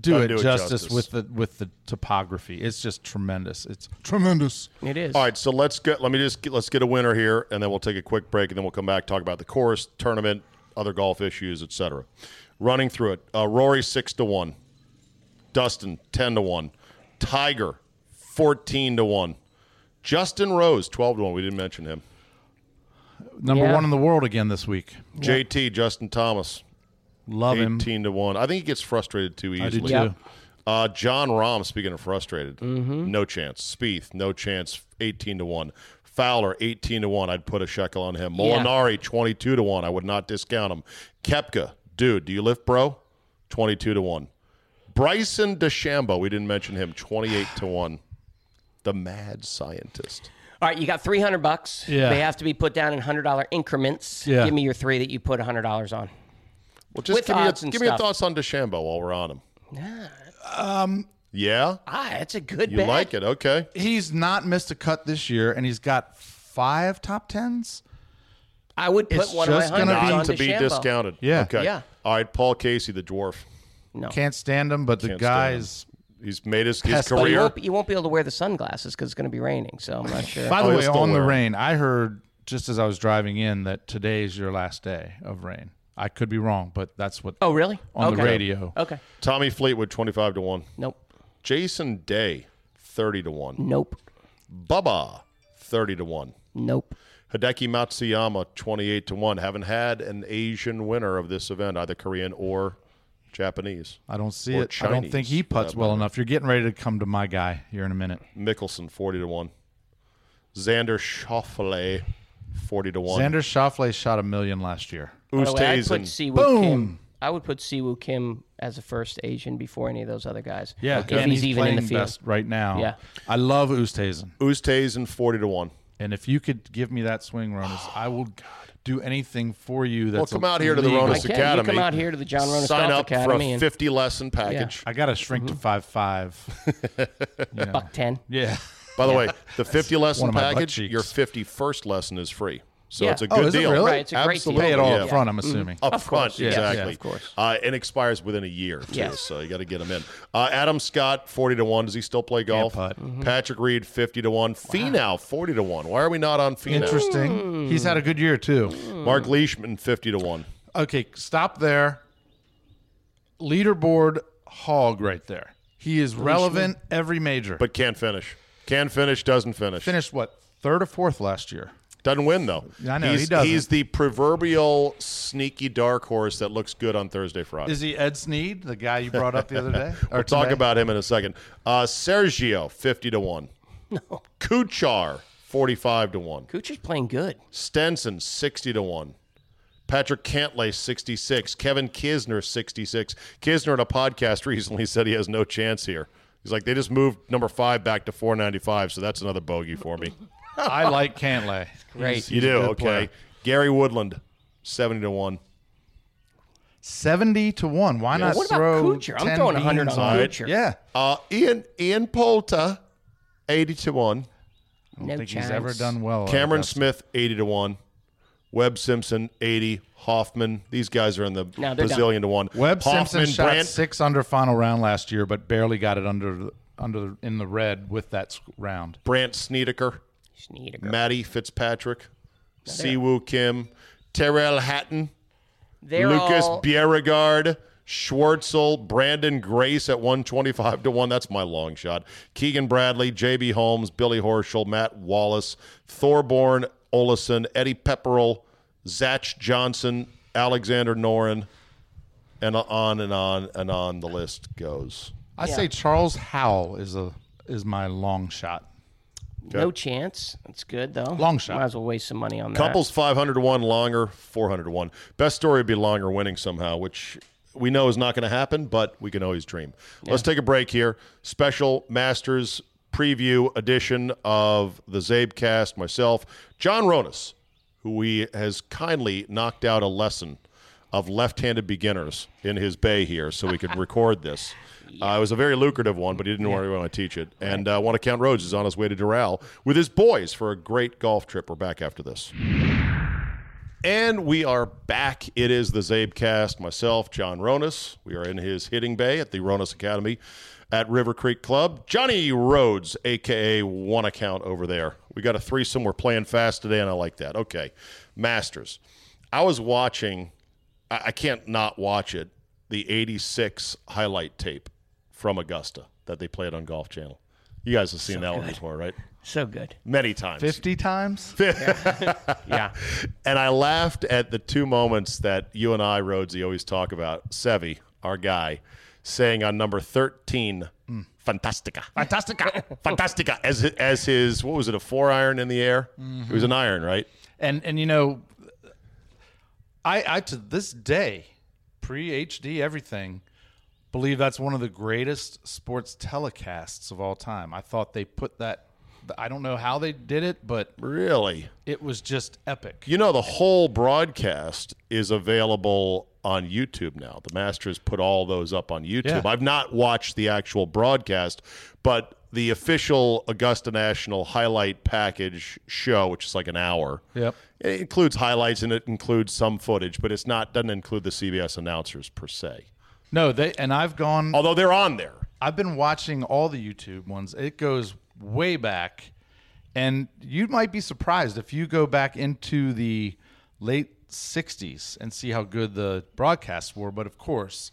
do Doesn't it do it justice, justice. with the with the topography. It's just tremendous. It's tremendous. It is. All right, so let's get let me just get, let's get a winner here, and then we'll take a quick break, and then we'll come back talk about the course, tournament, other golf issues, etc. Running through it, uh, Rory six to one, Dustin ten to one, Tiger fourteen to one, Justin Rose twelve to one. We didn't mention him. Number Yeah. one in the world again this week. JT Justin Thomas Love him. eighteen to one. I think he gets frustrated too I do easily. too. Uh, Jon Rahm, speaking of frustrated, no chance. Spieth, no chance, 18 to 1. Fowler, 18 to 1. I'd put a shekel on him. Yeah. Molinari, 22 to 1. I would not discount him. Koepka, dude, do you lift, bro? 22 to 1. Bryson DeChambeau, we didn't mention him, 28 to 1. The mad scientist. All right, you got 300 bucks. Yeah. They have to be put down in $100 increments. Yeah. Give me your three that you put $100 on. Well, just With give, me, your, odds and give me your stuff. thoughts on DeChambeau while we're on him. yeah? Ah, that's a good You bet. like it? Okay. He's not missed a cut this year, and he's got five top tens. I would put It's one of my just gonna hundreds be- on Not to be DeChambeau. discounted. Yeah. Okay. Yeah. All right, Paul Casey, the dwarf. No. Can't stand him, but the Can't stand him. guys. He's made his, his Pest- But you career. won't, you won't be able to wear the sunglasses because it's going to be raining. So I'm not sure. By Oh, the he'll way, still on the wear 'em. rain, I heard just as I was driving in that today's your last day of rain. I could be wrong, but that's what. oh, really? On the Okay. radio. Okay. Tommy Fleetwood, 25 to 1. Nope. Jason Day, 30 to 1. Nope. Bubba, 30 to 1. Nope. Hideki Matsuyama, 28 to 1. Haven't had an Asian winner of this event, either Korean or Japanese. I don't see Or it. I don't think he for puts uh, well matter. enough. You're getting ready to come to my guy here in a minute. Mickelson, 40 to 1. Xander Schauffele, 40 to 1. Xander Schauffele shot a million last year. By the way, I'd put Oosthuizen, Siwoo Boom. Kim. I would put Siwoo Kim as a first Asian before any of those other guys. Yeah, if and he's, even in playing the field. best right now. Yeah. I love Oosthuizen. Oosthuizen, 40 to 1. And if you could give me that swing, Ronis, I will do anything for you. Well, That's come out here to the illegal. Ronis can. You Academy. come out here to the John Ronis Sign Golf up Academy for a and- 50 lesson package. I got to shrink Mm-hmm. to five five. Buck ten. Yeah. By the way, the 50 lesson one of my butt package, cheeks. your 51st lesson is free. So Yeah. it's a Oh, good is it deal. really? Right, it's a great deal. Absolutely. Pay it all yeah. up front, I'm assuming. Up Of front, course, exactly. Yeah, of course. Uh, and expires within a year too, Yes. so you got to get him in. Uh, Adam Scott, forty to one. Does he still play golf? putt. Mm-hmm. Patrick Reed, fifty to one. Finau, forty to one. Why are we not on Finau? Interesting. He's had a good year too. Mark Leishman, fifty to one. Okay, stop there. Leaderboard hog right there. He is relevant every major. But can't finish. Can finish, doesn't finish. finished what third or fourth last year. Doesn't win though. I know, he's, he doesn't. He's the proverbial sneaky dark horse that looks good on Thursday, Friday. Is he Ed Sneed, the guy you brought up the other day? Or We'll talk today? about him in a second. Uh, Sergio, fifty to one. No. Kuchar, forty-five to one. Kuchar's playing good. Stenson, 60 to 1. Patrick Cantlay, 66. Kevin Kisner, 66. Kisner in a podcast recently said he has no chance here. He's like, they just moved number five back to 495, so that's another bogey for me. I like Cantlay. Great. He's- you he's do? Okay. player. Gary Woodland, 70 to 1. Seventy to one. Why not What about throw? Kuchar? I'm 10 throwing 100 beans on it? Kuchar. Yeah, Uh, Ian Ian Poulter, 80 to 1. I don't No think chance. he's ever done well. Cameron Smith, 80 to 1. Webb Simpson, 80. Hoffman, these guys are in the No, they're done. bazillion to 1. Webb Hoffman, Simpson shot Brandt, six under final round last year, but barely got it under under in the red with that round. Brandt Snedeker. Snedeker. Matty Fitzpatrick, Siwoo Kim, Tyrrell Hatton, They're Lucas all, Bjerregaard, Schwartzel, Branden Grace at 125 to 1. That's my long shot. Keegan Bradley, JB Holmes, Billy Horschel, Matt Wallace, Thorbjorn Olesen, Eddie Pepperell, Zach Johnson, Alexander Noren, and on and on and on the list goes. I Yeah. say Charles Howell is a is my long shot. No chance. That's good though. Long shot. Might as well waste some money on that. Couples 500 to 1, Langer 400 to 1. Best story would be Langer winning somehow, which we know is not going to happen, but we can always dream. Let's take a break here. Special Masters preview edition of the Czabecast. Myself, John Ronis, who he has kindly knocked out a lesson of left-handed beginners in his bay here, so we could record this. Uh, it was a very lucrative one, but he didn't want to teach it. And uh, Want to Count Rhodes is on his way to Doral with his boys for a great golf trip. We're back after this. And we are back. It is the Czabecast. Myself, John Ronis. We are in his hitting bay at the Ronis Academy at River Creek Club. Johnny Rhodes, aka One Account, over there. We got a threesome. We're playing fast today, and I like that. Okay, Masters. I was watching. I, I can't not watch it. The '86 highlight tape from Augusta that they played on Golf Channel. You guys have seen that one before, right? So good. Many times. Fifty times. Yeah. And I laughed at the two moments that you and I, Rhodesy, always talk about. Seve, our guy, saying on number 13, hmm. Fantastica. Fantastica. Fantastica. As, as his, what was it, a four iron in the air? Mm-hmm. It was an iron, right? and and you know, I I to this day, pre HD everything, believe that's one of the greatest sports telecasts of all time. I thought they put that. I don't know how they did it, but Really? it was just epic. You know, the whole broadcast is available on YouTube now. The Masters put all those up on YouTube. Yeah. I've not watched the actual broadcast, but the official Augusta National highlight package show, which is like an hour, Yep. it includes highlights and it includes some footage, but it's not doesn't include the CBS announcers per se. No, they and I've gone. Although they're on there. I've been watching all the YouTube ones. It goes way back. And you might be surprised if you go back into the late 60s and see how good the broadcasts were. But of course,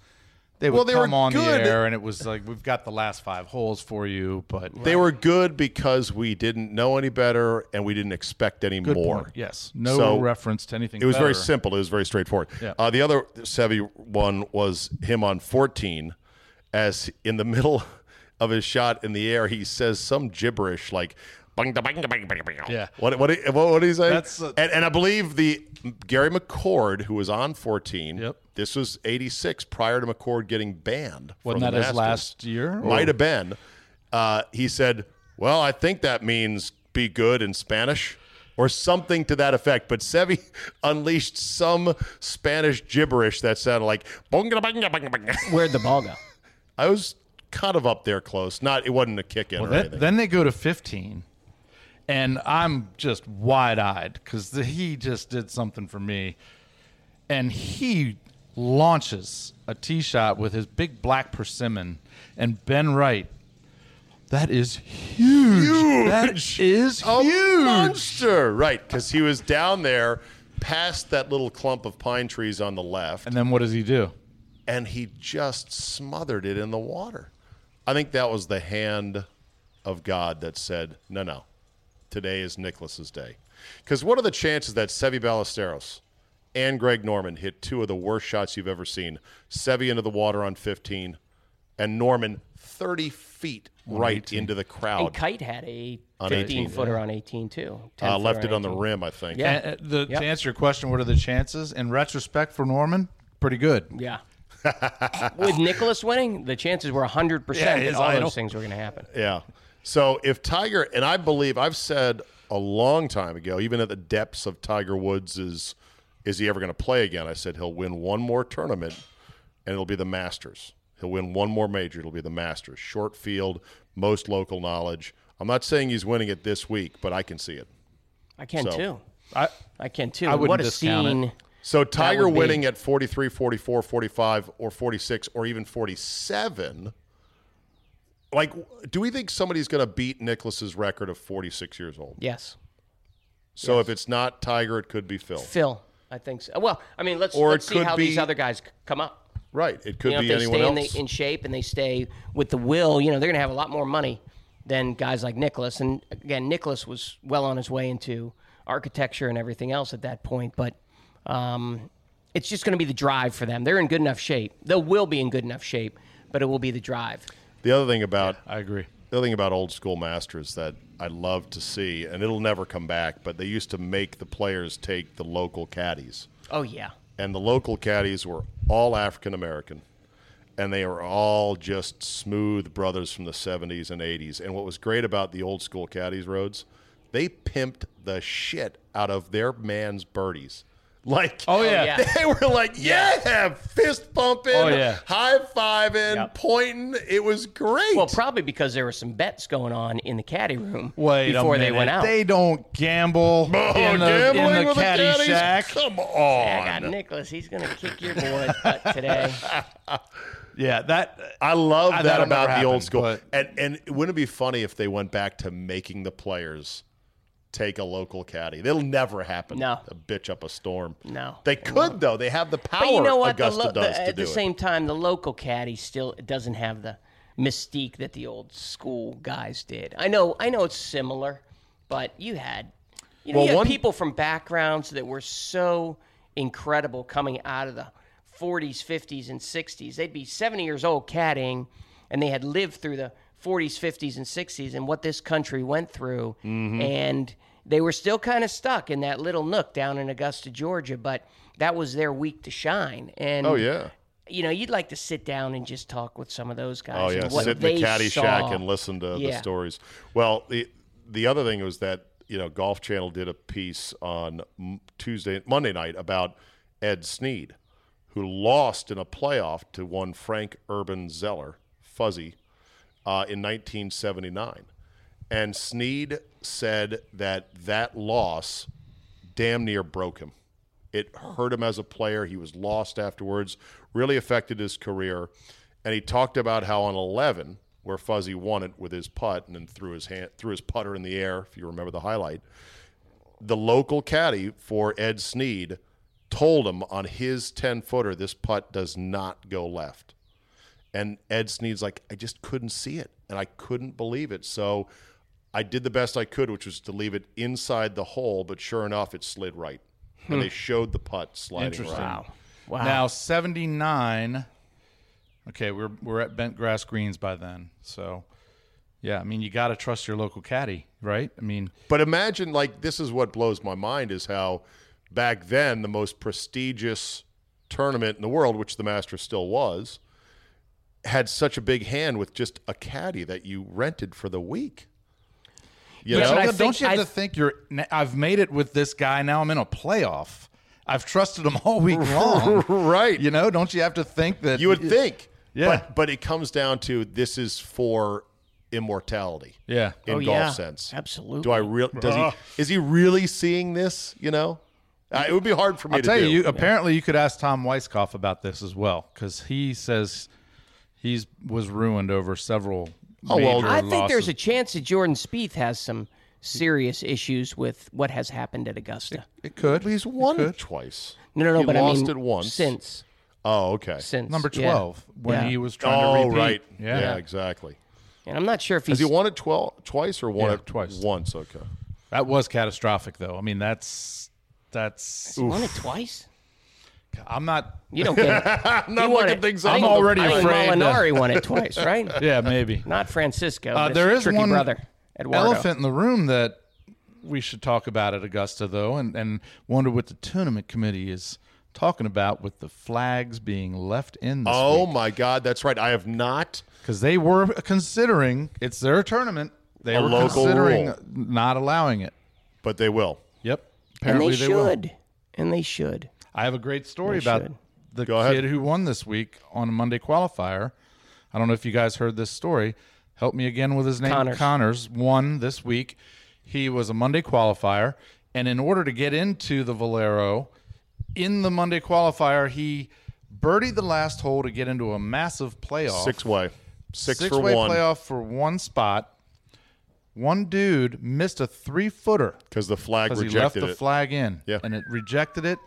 they would Well, they were on good. the air and it was like, we've got the last five holes for you. But They were good because we didn't know any better and we didn't expect any good more. point. Yes. No So, reference to anything It was very simple. It was very straightforward. Yeah. Uh, the other Seve one was him on 14, as in the middle of his shot in the air, he says some gibberish like. "Bang, da, bang, da, bang, bang, bang." Yeah. What what what, what did he say? That's, uh, and, and I believe the Gary McCord who was on 14. Yep. This was 86 prior to McCord getting banned. Wasn't from the that his Masters. last year? Might have been. Uh, he said, "Well, I think that means be good in Spanish." Or something to that effect, but Seve unleashed some Spanish gibberish that sounded like. Where'd the ball go? I was kind of up there close. Not it wasn't a kick in or Then, anything. then they go to 15. And I'm just wide eyed because he just did something for me, and he launches a tee shot with his big black persimmon, and Ben Wright. That is huge. huge. That is A huge. monster, right? Because he was down there, past that little clump of pine trees on the left, And then what does he do? and he just smothered it in the water. I think that was the hand of God that said, "No, no, today is Nicklaus's day." Because what are the chances that Seve Ballesteros and Greg Norman hit two of the worst shots you've ever seen? Seve into the water on 15, and Norman 30 feet right into the crowd. And crowd. Kite had a 15 footer on 18 too. 10 Uh, left footer it on the rim, I think. Yeah. And, uh, the, Yep. To answer your question, what are the chances? In retrospect, for Norman, pretty good. Yeah. With Nicklaus winning, the chances were 100% Yeah, that all idol. those things were going to happen. Yeah. So if Tiger and I believe I've said a long time ago, even at the depths of Tiger Woods is is he ever going to play again? I said he'll win one more tournament and it'll be the Masters. He'll win one more major, it'll be the Masters. Short field, most local knowledge. I'm not saying he's winning it this week, but I can see it. I can So- too. I, I can too. I wouldn't what a discount it. scene. So Tiger would be- winning at 43, 44, 45 or 46 or even 47 like do we think somebody's going to beat Nicklaus's record of 46 years old? Yes. So if it's not Tiger, it could be Phil. Phil, I think so. Well, I mean, let's, Or let's see could how these other guys come up. Right. It could you know, be if they anyone stay in, the, in shape and they stay with the will, you know, they're going to have a lot more money than guys like Nicklaus. And again, Nicklaus was well on his way into architecture and everything else at that point. But um, it's just going to be the drive for them. They're in good enough shape. They will be in good enough shape, but it will be the drive. The other thing about I agree. the other thing about old school masters that I love to see, and it'll never come back, but they used to make the players take the local caddies. Oh, yeah. And the local caddies were all African American. And they were all just smooth brothers from the 70s and 80s. And what was great about the old school caddies roads, they pimped the shit out of their man's birdies. Like, Oh, yeah. yeah. they were like, yeah, fist pumping, Oh, yeah. high fiving, Yep. pointing. It was great. Well, probably because there were some bets going on in the caddy room Wait before they went out. They don't gamble Oh, in the, in the with the caddy caddies? shack. Come on, I got Nicklaus. He's going to kick your boy's butt today. Yeah, that. I love Uh, that that'll about never the old school. but- And and wouldn't it be funny if they went back to making the players take a local caddy? It'll never happen. No. A bitch up a storm. No, They it could though. They have the power But you know what? The Augusta lo- the- does to at the it. same time, the local caddy still doesn't have the mystique that the old school guys did. I know, I know it's similar, but you had, you know, Well, you had one- people from backgrounds that were so incredible coming out of the 40s, 50s, and 60s. They'd be 70 years old caddying, and they had lived through the 40s, 50s, and 60s and what this country went through, Mm-hmm. and they were still kind of stuck in that little nook down in Augusta, Georgia, but that was their week to shine. And Oh yeah. you know, you'd like to sit down and just talk with some of those guys. Oh yeah. what Sit in the caddy saw. shack and listen to the stories. Well, the the other thing was that you know Golf Channel did a piece on Tuesday, Monday night about Ed Sneed, who lost in a playoff to one Frank Urban Zoeller, Fuzzy, uh, in 1979. And Sneed said that that loss damn near broke him. It hurt him as a player. He was lost afterwards, really affected his career. And he talked about how on 11, where Fuzzy won it with his putt and then threw his hand, threw his putter in the air, if you remember the highlight, the local caddy for Ed Sneed told him on his 10 footer, this putt does not go left. And Ed Sneed's like, I just couldn't see it. And I couldn't believe it. So I did the best I could, which was to leave it inside the hole. But sure enough, it slid right. And hmm. they showed the putt sliding Interesting. right. Wow. Wow. Now seventy nine. Okay, we're we're at bent grass greens by then. So, yeah, I mean you got to trust your local caddy, right? I mean, But imagine, like, this is what blows my mind is how back then the most prestigious tournament in the world, which the Masters still was, had such a big hand with just a caddy that you rented for the week. You Yeah, know? but I don't you have I- to think you're? I've made it with this guy. Now I'm in a playoff. I've trusted him all week long. right. You know, don't you have to think that You would think. Yeah. But but it comes down to this is for immortality. Yeah. in Oh, golf yeah. sense. Absolutely. Do I real? Does he? Is he really seeing this? You know, uh, it would be hard for me I'll to tell do. you, you apparently you could ask Tom Weiskopf about this as well because he says he's was ruined over several. Oh, well, major I think there's a chance that Jordan Spieth has some serious issues with what has happened at Augusta. It could. He's It won could. twice. No, no, no. He but lost I mean, it once. since Oh, okay. since Number yeah. twelve when Yeah. he was trying to Oh, repeat. right. Yeah. Yeah. exactly. And I'm not sure if he's... Has he's he won it twelve twice or won Yeah, it twice. Once. Okay. That was catastrophic, though. I mean, that's that's. he won it twice. I'm not. You don't get it. I'm not He won looking it. things I up. think- I'm already I think afraid to- Molinari won it twice, right? Yeah, maybe. Not Francisco. Uh, this there is tricky one brother, Eduardo. elephant in the room that we should talk about at Augusta, though, and, and wonder what the tournament committee is talking about with the flags being left in this Oh my God, that's right. I have not. Because they were considering, it's their tournament, they were considering rule. not allowing it. But they will. Yep. and Apparently they will. should. And they should. I have a great story They about should. the Go ahead. kid who won this week on a Monday qualifier. I don't know if you guys heard this story. Help me again with his name. Conners. Conners won this week. He was a Monday qualifier, and in order to get into the Valero, in the Monday qualifier, he birdied the last hole to get into a massive playoff. Six way. Six, for Six-way one. playoff for one spot. One dude missed a three footer Because the flag because he left the it. flag in, Yeah. and it rejected it,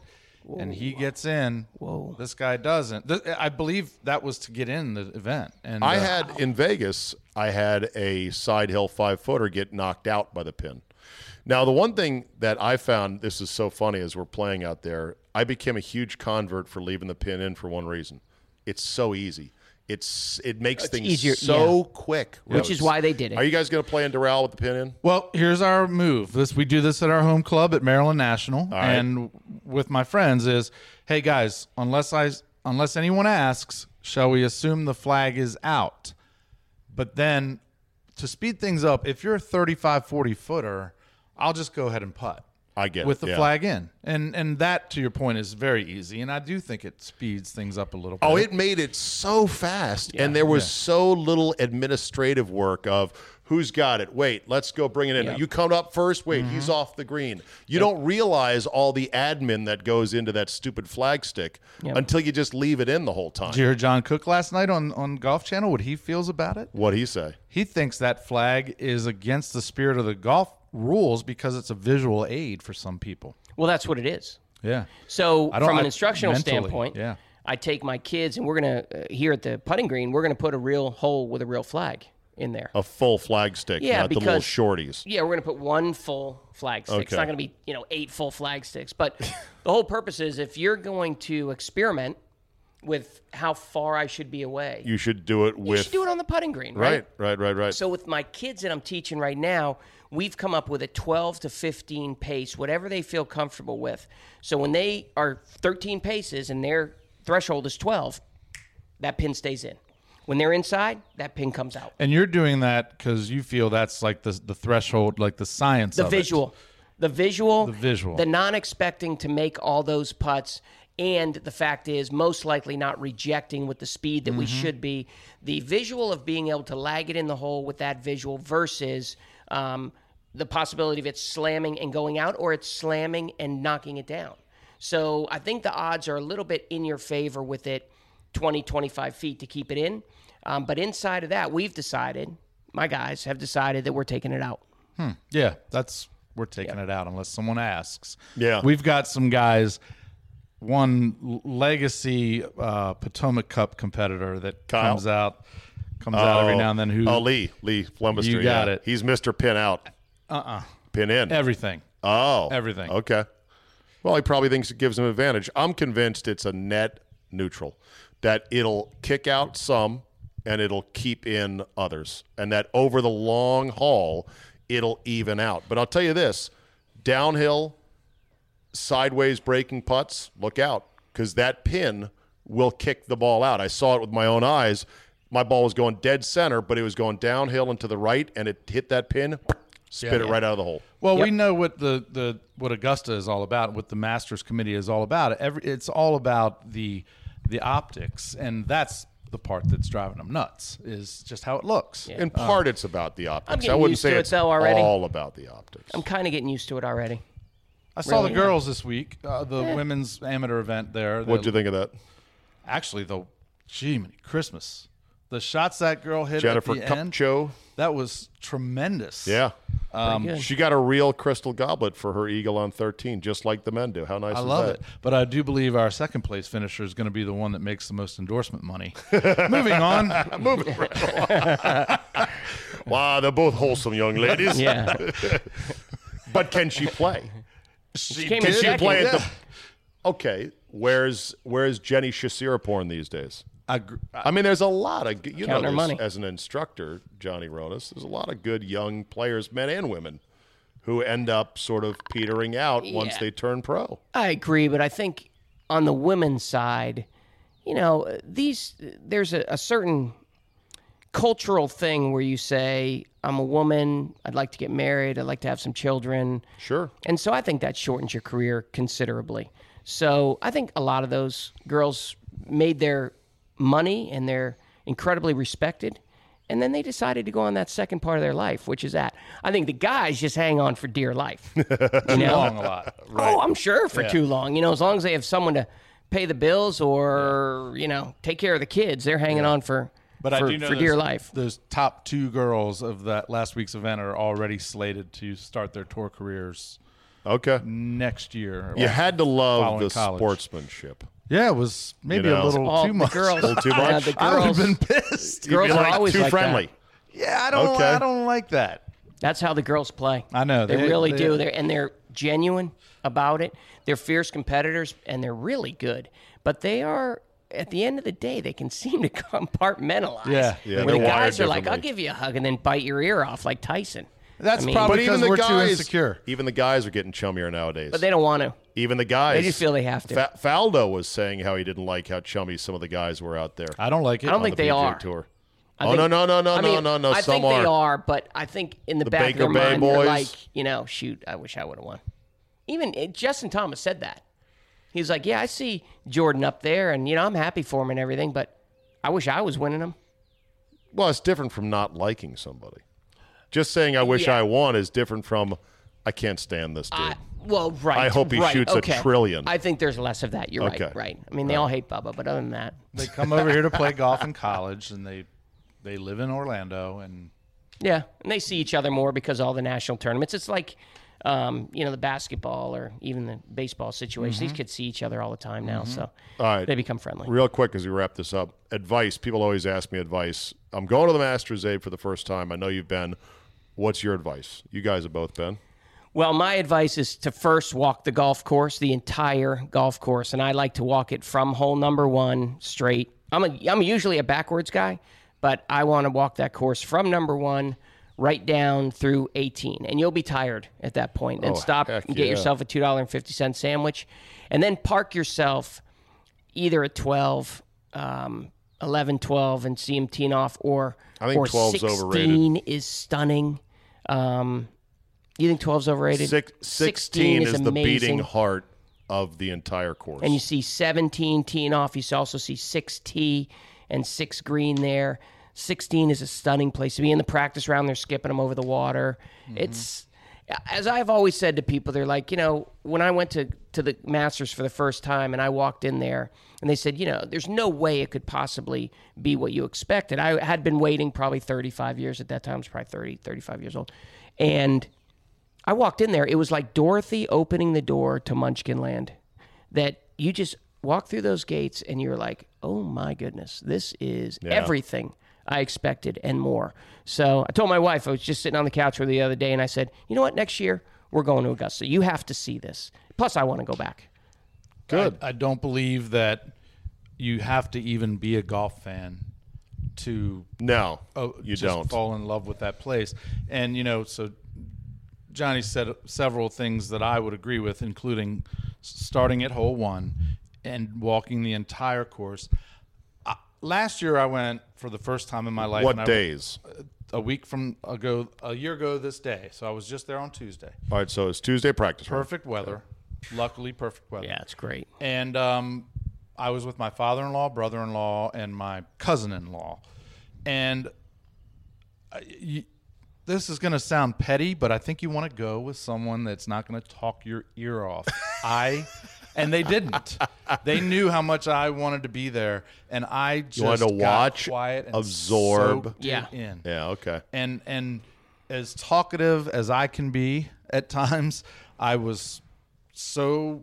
and he gets in. Whoa. This guy doesn't. Th- I believe that was to get in the event. And I uh, had in Vegas, I had a side hill five footer get knocked out by the pin. Now, the one thing that I found this is so funny as we're playing out there, I became a huge convert for leaving the pin in for one reason. It's so easy. It's it makes things easier, so quick. Which is why they did it. Are you guys going to play in Doral with the pin in? Well, here's our move. This we do this at our home club at Maryland National, right. and with my friends is, hey guys, unless I unless anyone asks, shall we assume the flag is out? But then to speed things up, if you're a 35 40 footer, I'll just go ahead and putt. I get it. with it, the yeah. flag in, and and that to your point is very easy, and I do think it speeds things up a little bit. Oh, it made it so fast, and there was so little administrative work of who's got it. Wait, let's go bring it in. Yeah. You come up first. Wait, Mm-hmm. he's off the green. You don't realize all the admin that goes into that stupid flag stick Yep. until you just leave it in the whole time. Did you hear John Cook last night on on Golf Channel? What he feels about it? What he say? He thinks that flag is against the spirit of the golf rules because it's a visual aid for some people. Well, that's what it is. Yeah. So, I don't- from an I- instructional mentally, standpoint, yeah. I take my kids and we're going to, uh, here at the putting green, we're going to put a real hole with a real flag in there. A full flag stick, Yeah, not the little shorties. Yeah, we're going to put one full flag stick. It's not going to be, you know, eight full flag sticks. But the whole purpose is if you're going to experiment with how far I should be away, you, You should do it with You should do it on the putting green, right? right, right, right, right. So with my kids that I'm teaching right now, we've come up with a 12 to 15 pace, whatever they feel comfortable with. So when they are 13 paces and their threshold is 12, that pin stays in. When they're inside, that pin comes out. And you're doing that because you feel that's like the the threshold, like the science The of it. visual, the visual, the visual. the non-expecting to make all those putts, and the fact is most likely not rejecting with the speed that we Mm-hmm. should be. The visual of being able to lag it in the hole with that visual versus um, the possibility of it slamming and going out, or it's slamming and knocking it down. So I think the odds are a little bit in your favor with it, 20, 25 feet to keep it in. Um, but inside of that, we've decided, my guys have decided that we're taking it out. Yeah, that's we're taking it out unless someone asks. Yeah. we've got some guys. One legacy uh, Potomac Cup competitor that Kyle? comes out comes out every now and then. Who Oh, Lee, Lee Flemister. You got yeah. it. He's Mr. Pin out. Uh-uh. Pin in. everything. Oh, Everything. Okay. Well, he probably thinks it gives him advantage. I'm convinced it's a net neutral, that it'll kick out some and it'll keep in others, and that over the long haul, it'll even out. But I'll tell you this downhill, sideways breaking putts, look out, because that pin will kick the ball out. I saw it with my own eyes. My ball was going dead center, but it was going downhill and to the right, and it hit that pin, spit it right out of the hole. Well, we know what the, the what Augusta is all about, what the Masters Committee is all about. Every it's all about the the optics, and that's the part that's driving them nuts is just how it looks. In part, it's about the optics. I wouldn't say to it, it's already. all about the optics. I'm kind of getting used to it already. I saw Really? the girls this week, uh, the women's amateur event there. What'd The- you think of that? Actually, the gee, many Christmas. The shots that girl hit Jennifer at the end, Kupcho. that was tremendous. Yeah. Pretty um, good. She got a real crystal goblet for her Eagle on 13, just like the men do. How nice I is love that? it. But I do believe our second place finisher is going to be the one that makes the most endorsement money. Moving on. Moving right along. wow, they're both wholesome young ladies. Yeah. But can she play? She came Can she second. play at the? Okay, where's where's Jenny Chuasiriporn these days? I, gr- uh, I mean, there's a lot of you know Counting her this money. as an instructor, Johnny Ronis. There's a lot of good young players, men and women, who end up sort of petering out once they turn pro. I agree, but I think on the women's side, you know, these there's a, a certain cultural thing where you say, "I'm a woman. I'd like to get married. I'd like to have some children." Sure. And so I think that shortens your career considerably. So I think a lot of those girls made their money and they're incredibly respected. And then they decided to go on that second part of their life, which is that. I think the guys just hang on for dear life. You know? long a lot. Oh, I'm sure for too long. You know, as long as they have someone to pay the bills or, you know, take care of the kids, they're hanging on for, But for, I do know for those, dear life. Those top two girls of that last week's event are already slated to start their tour careers Okay. next year. You had to love the college. sportsmanship. Yeah, it was maybe know. a little All too the much. girls, little too Yeah, much? the I would have girls, been pissed. girls You'd be are like, always too like that. friendly. Yeah, I don't. Okay. I don't like that. That's how the girls play. I know, They, they- really they- do. They're and they're genuine about it. They're fierce competitors and they're really good. But they are at the end of the day, they can seem to compartmentalize. Yeah. Yeah, Where the they're guys wired are like, I'll differently. give you a hug and then bite your ear off like Tyson. That's I mean- probably But even because the we're too guys, insecure. even the guys are getting chummier nowadays. But they don't want to. Even the guys, They just feel they have to. Fa- Faldo was saying how he didn't like how chummy some of the guys were out there. I don't like it. I don't think the they PGA are. Tour. I oh think- no no no no I no mean, no no! I Some think are. they are, but I think in the, The back Baker of their Bay mind, they're boys? like, you know, shoot, I wish I would have won. Even uh, Justin Thomas said that. He's like, yeah, I see Jordan up there, and you know, I'm happy for him and everything, but I wish I was winning him." Well, it's different from not liking somebody. Just saying I wish Yeah. I won is different from I can't stand this dude. I, well, right. I hope he right, shoots a okay. trillion. I think there's less of that. You're Okay. right. Right. I mean, they all hate Bubba, but other than that, They come over here to play golf in college, and they they live in Orlando, and yeah, and they see each other more because all the national tournaments. It's like, um, you know, the basketball or even the baseball situation. These kids see each other all the time now, so Mm-hmm. All right. they become friendly. Real quick as we wrap this up, advice. People always ask me advice. I'm going to the Masters Aid for the first time. I know you've been. What's your advice? You guys have both been. Well, my advice is to first walk the golf course, the entire golf course, and I like to walk it from hole number one straight. I'm a I'm usually a backwards guy, but I want to walk that course from number one right down through 18, and you'll be tired at that point. Then Oh, stop and get yeah. yourself a two dollar and fifty cent sandwich, and then park yourself either at 12, um, 11, 12, and see him teeing off, or I think or 12's 16 overrated. is stunning. Um, you think 12's overrated? Six, 16 is, the amazing. beating heart of the entire course. And you see 17 teeing off. You also see 6 tee and 6 green there. 16 is a stunning place to be. In the practice round, they're skipping them over the water. Mm-hmm. It's, as I've always said to people, they're like, you know, when I went to, to the Masters for the first time and I walked in there and they said, you know, there's no way it could possibly be what you expected. I had been waiting probably 35 years at that time. I was probably 30, 35 years old. And I walked in there. It was like Dorothy opening the door to Munchkin Land. That you just walk through those gates and you're like, oh my goodness, this is everything I expected and more. So I told my wife, I was just sitting on the couch with her the other day, and I said, you know what, next year we're going to Augusta. You have to see this. Plus, I want to go back. Good. I, I don't believe that you have to even be a golf fan to no, oh, you just don't. fall in love with that place. And you know, so Johnny said several things that I would agree with, including starting at hole one and walking the entire course. Uh, last year, I went for the first time in my life. what and days? a week from ago, a year ago this day. So I was just there on Tuesday. All right, so it's Tuesday practice. round. Perfect weather. Luckily, perfect weather. Yeah, it's great. And um, I was with my father-in-law, brother-in-law, and my cousin-in-law, and I- you, this is going to sound petty, but I think you want to go with someone that's not going to talk your ear off. I, and they didn't. They knew how much I wanted to be there, and I just wanted to got watch, quiet, and absorb. Yeah. in Yeah, okay. and and as talkative as I can be at times, I was so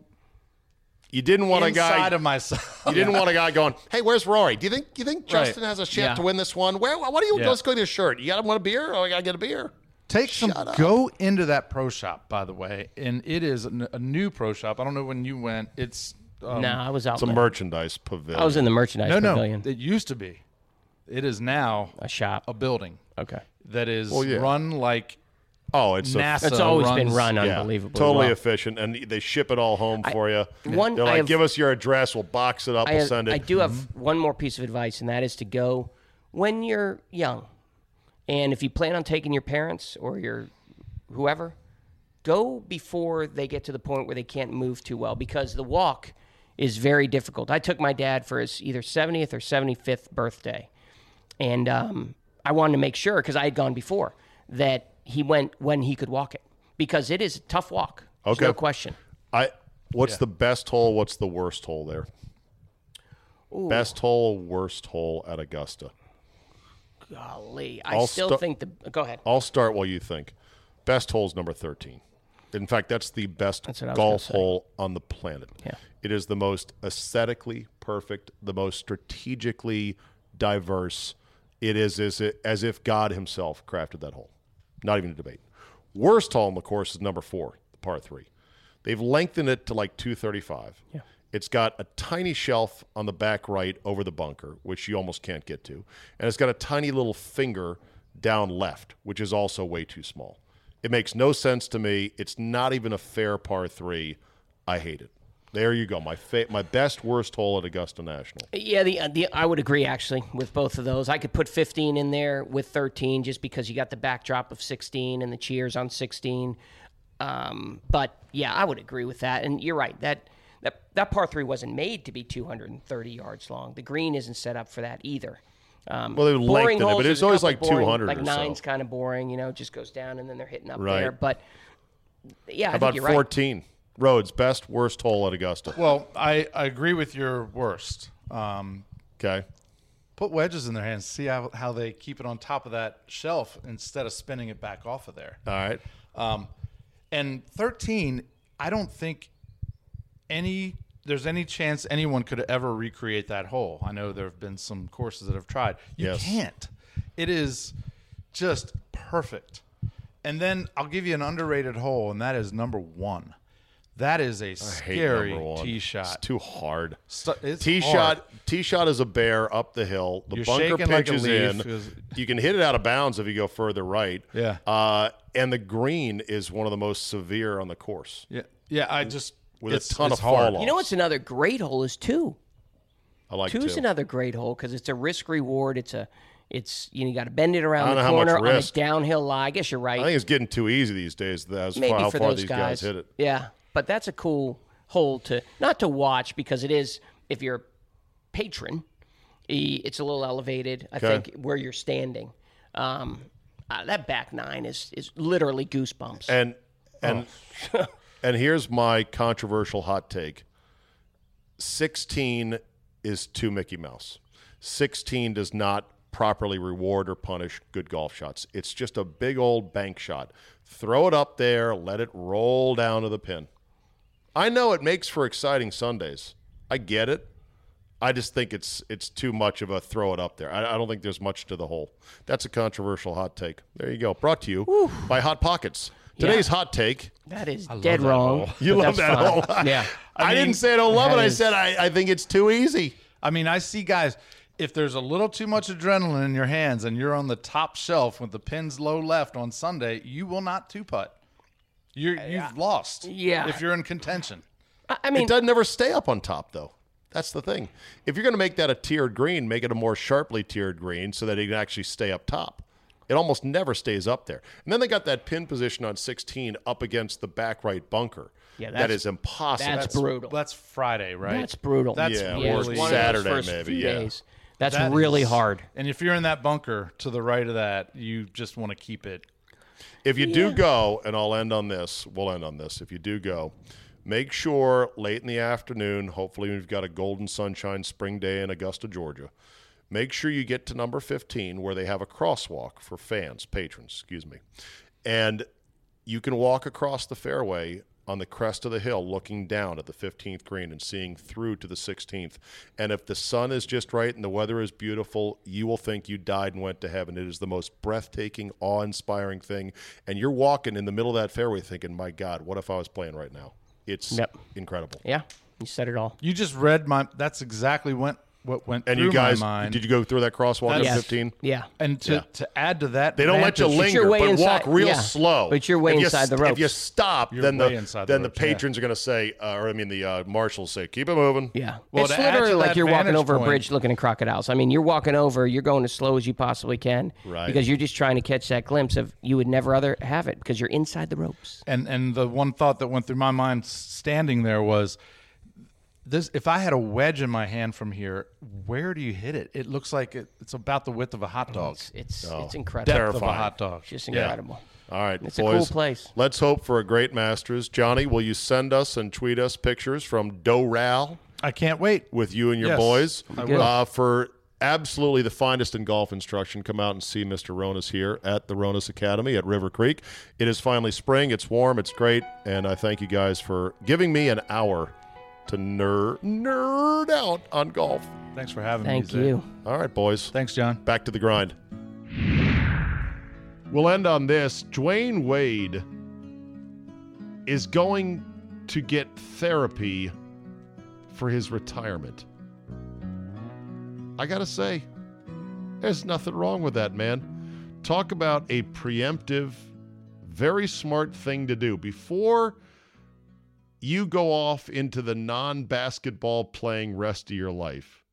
You didn't want a inside guy. of myself. you didn't want a guy going, "Hey, where's Rory? Do you think you think Right. Justin has a chance Yeah. to win this one? Where? What do you? Yeah. Let's go get a shirt. You got to want a beer? Oh, I got to get a beer. Take some. Up. Go into that pro shop, by the way, and it is a, a new pro shop. I don't know when you went. It's um, no, I was out. It's a there. merchandise pavilion. I was in the merchandise no, no. pavilion. It used to be. It is now a shop. a building Okay. that is Well, yeah. run like Oh, it's a, NASA. It's always been runs- run yeah, unbelievably totally well. efficient, and they ship it all home for you. one- They're I like, have- "Give us your address. We'll box it up. I, we'll have- send it." I do have one more piece of advice, and that is to go when you're young. And if you plan on taking your parents or your whoever, go before they get to the point where they can't move too well because the walk is very difficult. I took my dad for his either 70th or 75th birthday. And um, I wanted to make sure, because I had gone before, that he went when he could walk it because it is a tough walk. There's Okay. No question. I. What's the best hole? What's the worst hole there? Best hole, worst hole at Augusta. Golly. I I'll still sta- think the. Go ahead. I'll start while you think. Best hole is number 13. In fact, that's the best That's what I was golf hole on the planet. Yeah. It is the most aesthetically perfect, the most strategically diverse. It is as, as if God himself crafted that hole. Not even a debate. Worst hole on the course is number four, the par three. They've lengthened it to like 235. Yeah. It's got a tiny shelf on the back right over the bunker, which you almost can't get to. And it's got a tiny little finger down left, which is also way too small. It makes no sense to me. It's not even a fair par three. I hate it. There you go. My fa- my best worst hole at Augusta National. Yeah, the, the I would agree actually with both of those. I could put 15 in there with 13 just because you got the backdrop of 16 and the cheers on 16. Um, but yeah, I would agree with that. And you're right that that that par three wasn't made to be 230 yards long. The green isn't set up for that either. Um, Well, they boring lengthened it, but it's always like boring- 200 Like or so. nine's kind of boring, you know, just goes down and then they're hitting up Right. there. But yeah, I How think about you're right. 14? Rhodes, best worst hole at Augusta. Well, I, I agree with your worst. Um, Okay. put wedges in their hands. See how, how they keep it on top of that shelf instead of spinning it back off of there. All right. Um, and 13, I don't think any there's any chance anyone could ever recreate that hole. I know there have been some courses that have tried. You Yes. can't. It is just perfect. And then I'll give you an underrated hole, and that is number one. That is a I hate scary number one. tee It's shot. too hard. Stu- it's Tee hard. shot, tee shot is a bear up the hill. The You're bunker shaking like a pitches leaf You can hit it out of bounds if you go further right. Yeah. Uh, and the green is one of the most severe on the course. Yeah, yeah. I just With a ton it's of hard. fall You know what's another great hole is two. I like Two's two. another great hole because it's a risk reward. It's a, it's you know you got to bend it around the know how much corner on a downhill lie. I guess you're right. I think it's getting too easy these days. As Maybe far how for far those these guys. hit it. Yeah, but that's a cool hole to not to watch because it is if you're a patron, it's a little elevated. I Okay. think where you're standing. Um, uh, that back nine is is literally goosebumps. And and Oh. and here's my controversial hot take. 16 is too Mickey Mouse. 16 does not properly reward or punish good golf shots. It's just a big old bank shot. Throw it up there, let it roll down to the pin. I know it makes for exciting Sundays. I get it. I just think it's it's too much of a throw it up there. I, I don't think there's much to the hole. That's a controversial hot take. There you go. Brought to you by Hot Pockets. Today's hot take. that is love dead that wrong. hole. You love that fine. hole. Yeah. I, I didn't say I don't love it. that I said I, I think it's too easy. I mean, I see guys. If there's a little too much adrenaline in your hands and you're on the top shelf with the pins low left on Sunday, you will not two putt. You're you've lost. Yeah. If you're in contention. I, I mean, It doesn't ever stay up on top though. That's the thing. If you're going to make that a tiered green, make it a more sharply tiered green so that it can actually stay up top. It almost never stays up there. And then they got that pin position on 16 up against the back right bunker. Yeah, that that's- impossible. that's brutal. That's Friday, right? That's brutal. That's Yeah, yeah, or it's really of those Saturday first maybe, few yeah. days. That's That really is- hard. And if you're in that bunker to the right of that, you just want to keep it. If you do go, and I'll end on this, we'll end on this. If you do go, make sure late in the afternoon, hopefully we've got a golden sunshine spring day in Augusta, Georgia. Make sure you get to number 15 where they have a crosswalk for fans, patrons, excuse me. And you can walk across the fairway on the crest of the hill looking down at the 15th green and seeing through to the 16th. And if the sun is just right and the weather is beautiful, you will think you died and went to heaven. It is the most breathtaking, awe inspiring thing. And you're walking in the middle of that fairway thinking, my God, what if I was playing right now? It's Yep. incredible. Yeah, you said it all. You just read my. That's exactly what what went And through you guys, my mind. did you go through that crosswalk at Yes. 15? Yeah. and to, Yeah. to add to that, They don't let you linger, way but inside- walk real yeah. slow. But you're way If you inside the ropes. If you stop, You're then the inside the then ropes, the yeah. patrons are going to say, uh, or I mean, the uh, marshals say, keep it moving. Yeah. Well, it's to add to literally like you're walking vantage over a bridge looking at crocodiles. I mean, you're walking over, you're going as slow as you possibly can. Right. Because you're just trying to catch that glimpse of you would never other have it because you're inside the ropes. And and the one thought that went through my mind standing there was this if I had a wedge in my hand from here, where do you hit it? It looks like it, it's about the width of a hot dog. It's it's, Oh. it's incredible. Depth of a hot dog. It's just incredible. All right, It's a boys. cool place. Let's hope for a great Masters. Johnny, will you send us and tweet us pictures from Doral I can't wait. with you and your Yes, boys? I will. Uh, for absolutely the finest in golf instruction, come out and see Mr. Ronis here at the Ronis Academy at River Creek. It is finally spring. It's warm. It's great. And I thank you guys for giving me an hour to nerd, nerd out on golf. Thanks for having Thank me. Zay. you. All right, boys. Thanks, John. Back to the grind. We'll end on this. Dwyane Wade is going to get therapy for his retirement. I got to say, there's nothing wrong with that, man. Talk about a preemptive, very smart thing to do. Before you go off into the non basketball playing rest of your life,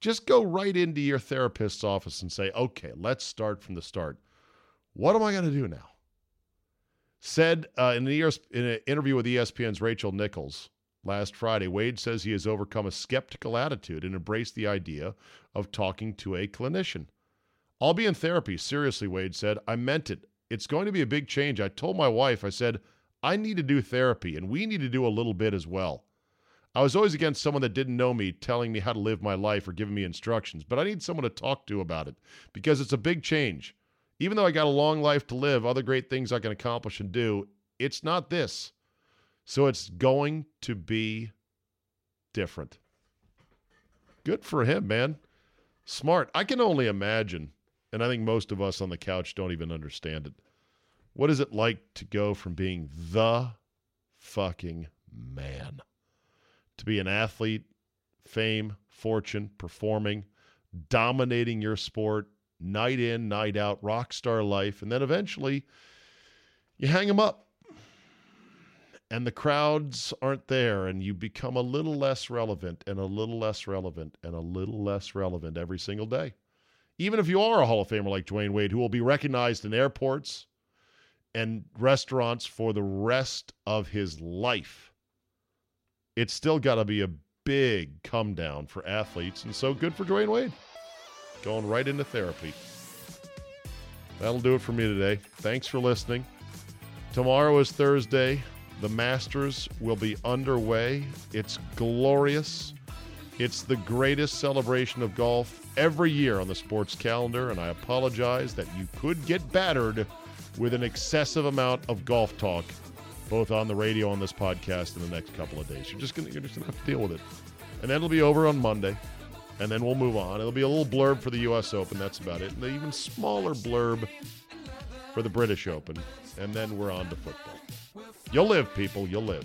just go right into your therapist's office and say, okay, let's start from the start. What am I going to do now? Said uh, in, ES in an interview with ESPN's Rachel Nichols last Friday, Wade says he has overcome a skeptical attitude and embraced the idea of talking to a clinician. I'll be in therapy. Seriously, Wade said. I meant it. It's going to be a big change. I told my wife, I said, I need to do therapy and we need to do a little bit as well. I was always against someone that didn't know me telling me how to live my life or giving me instructions, but I need someone to talk to about it because it's a big change. Even though I got a long life to live, other great things I can accomplish and do, it's not this. So it's going to be different. Good for him, man. Smart. I can only imagine, and I think most of us on the couch don't even understand it. What is it like to go from being the fucking man to be an athlete, fame, fortune, performing, dominating your sport, night in, night out, rock star life, and then eventually you hang them up and the crowds aren't there and you become a little less relevant and a little less relevant and a little less relevant every single day. Even if you are a Hall of Famer like Dwyane Wade, who will be recognized in airports and restaurants for the rest of his life, it's still got to be a big come down for athletes. And so good for Dwyane Wade. Going right into therapy. That'll do it for me today. Thanks for listening. Tomorrow is Thursday. The Masters will be underway. It's glorious. It's the greatest celebration of golf every year on the sports calendar, and I apologize that you could get battered with an excessive amount of golf talk, both on the radio on this podcast in the next couple of days. You're just gonna you're just gonna have to deal with it. And then it'll be over on Monday. And then we'll move on. It'll be a little blurb for the US Open, that's about it. And an even smaller blurb for the British Open. And then we're on to football. You'll live, people. You'll live.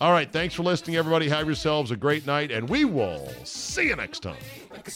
All right. Thanks for listening, everybody. Have yourselves a great night, and we will see you next time. Like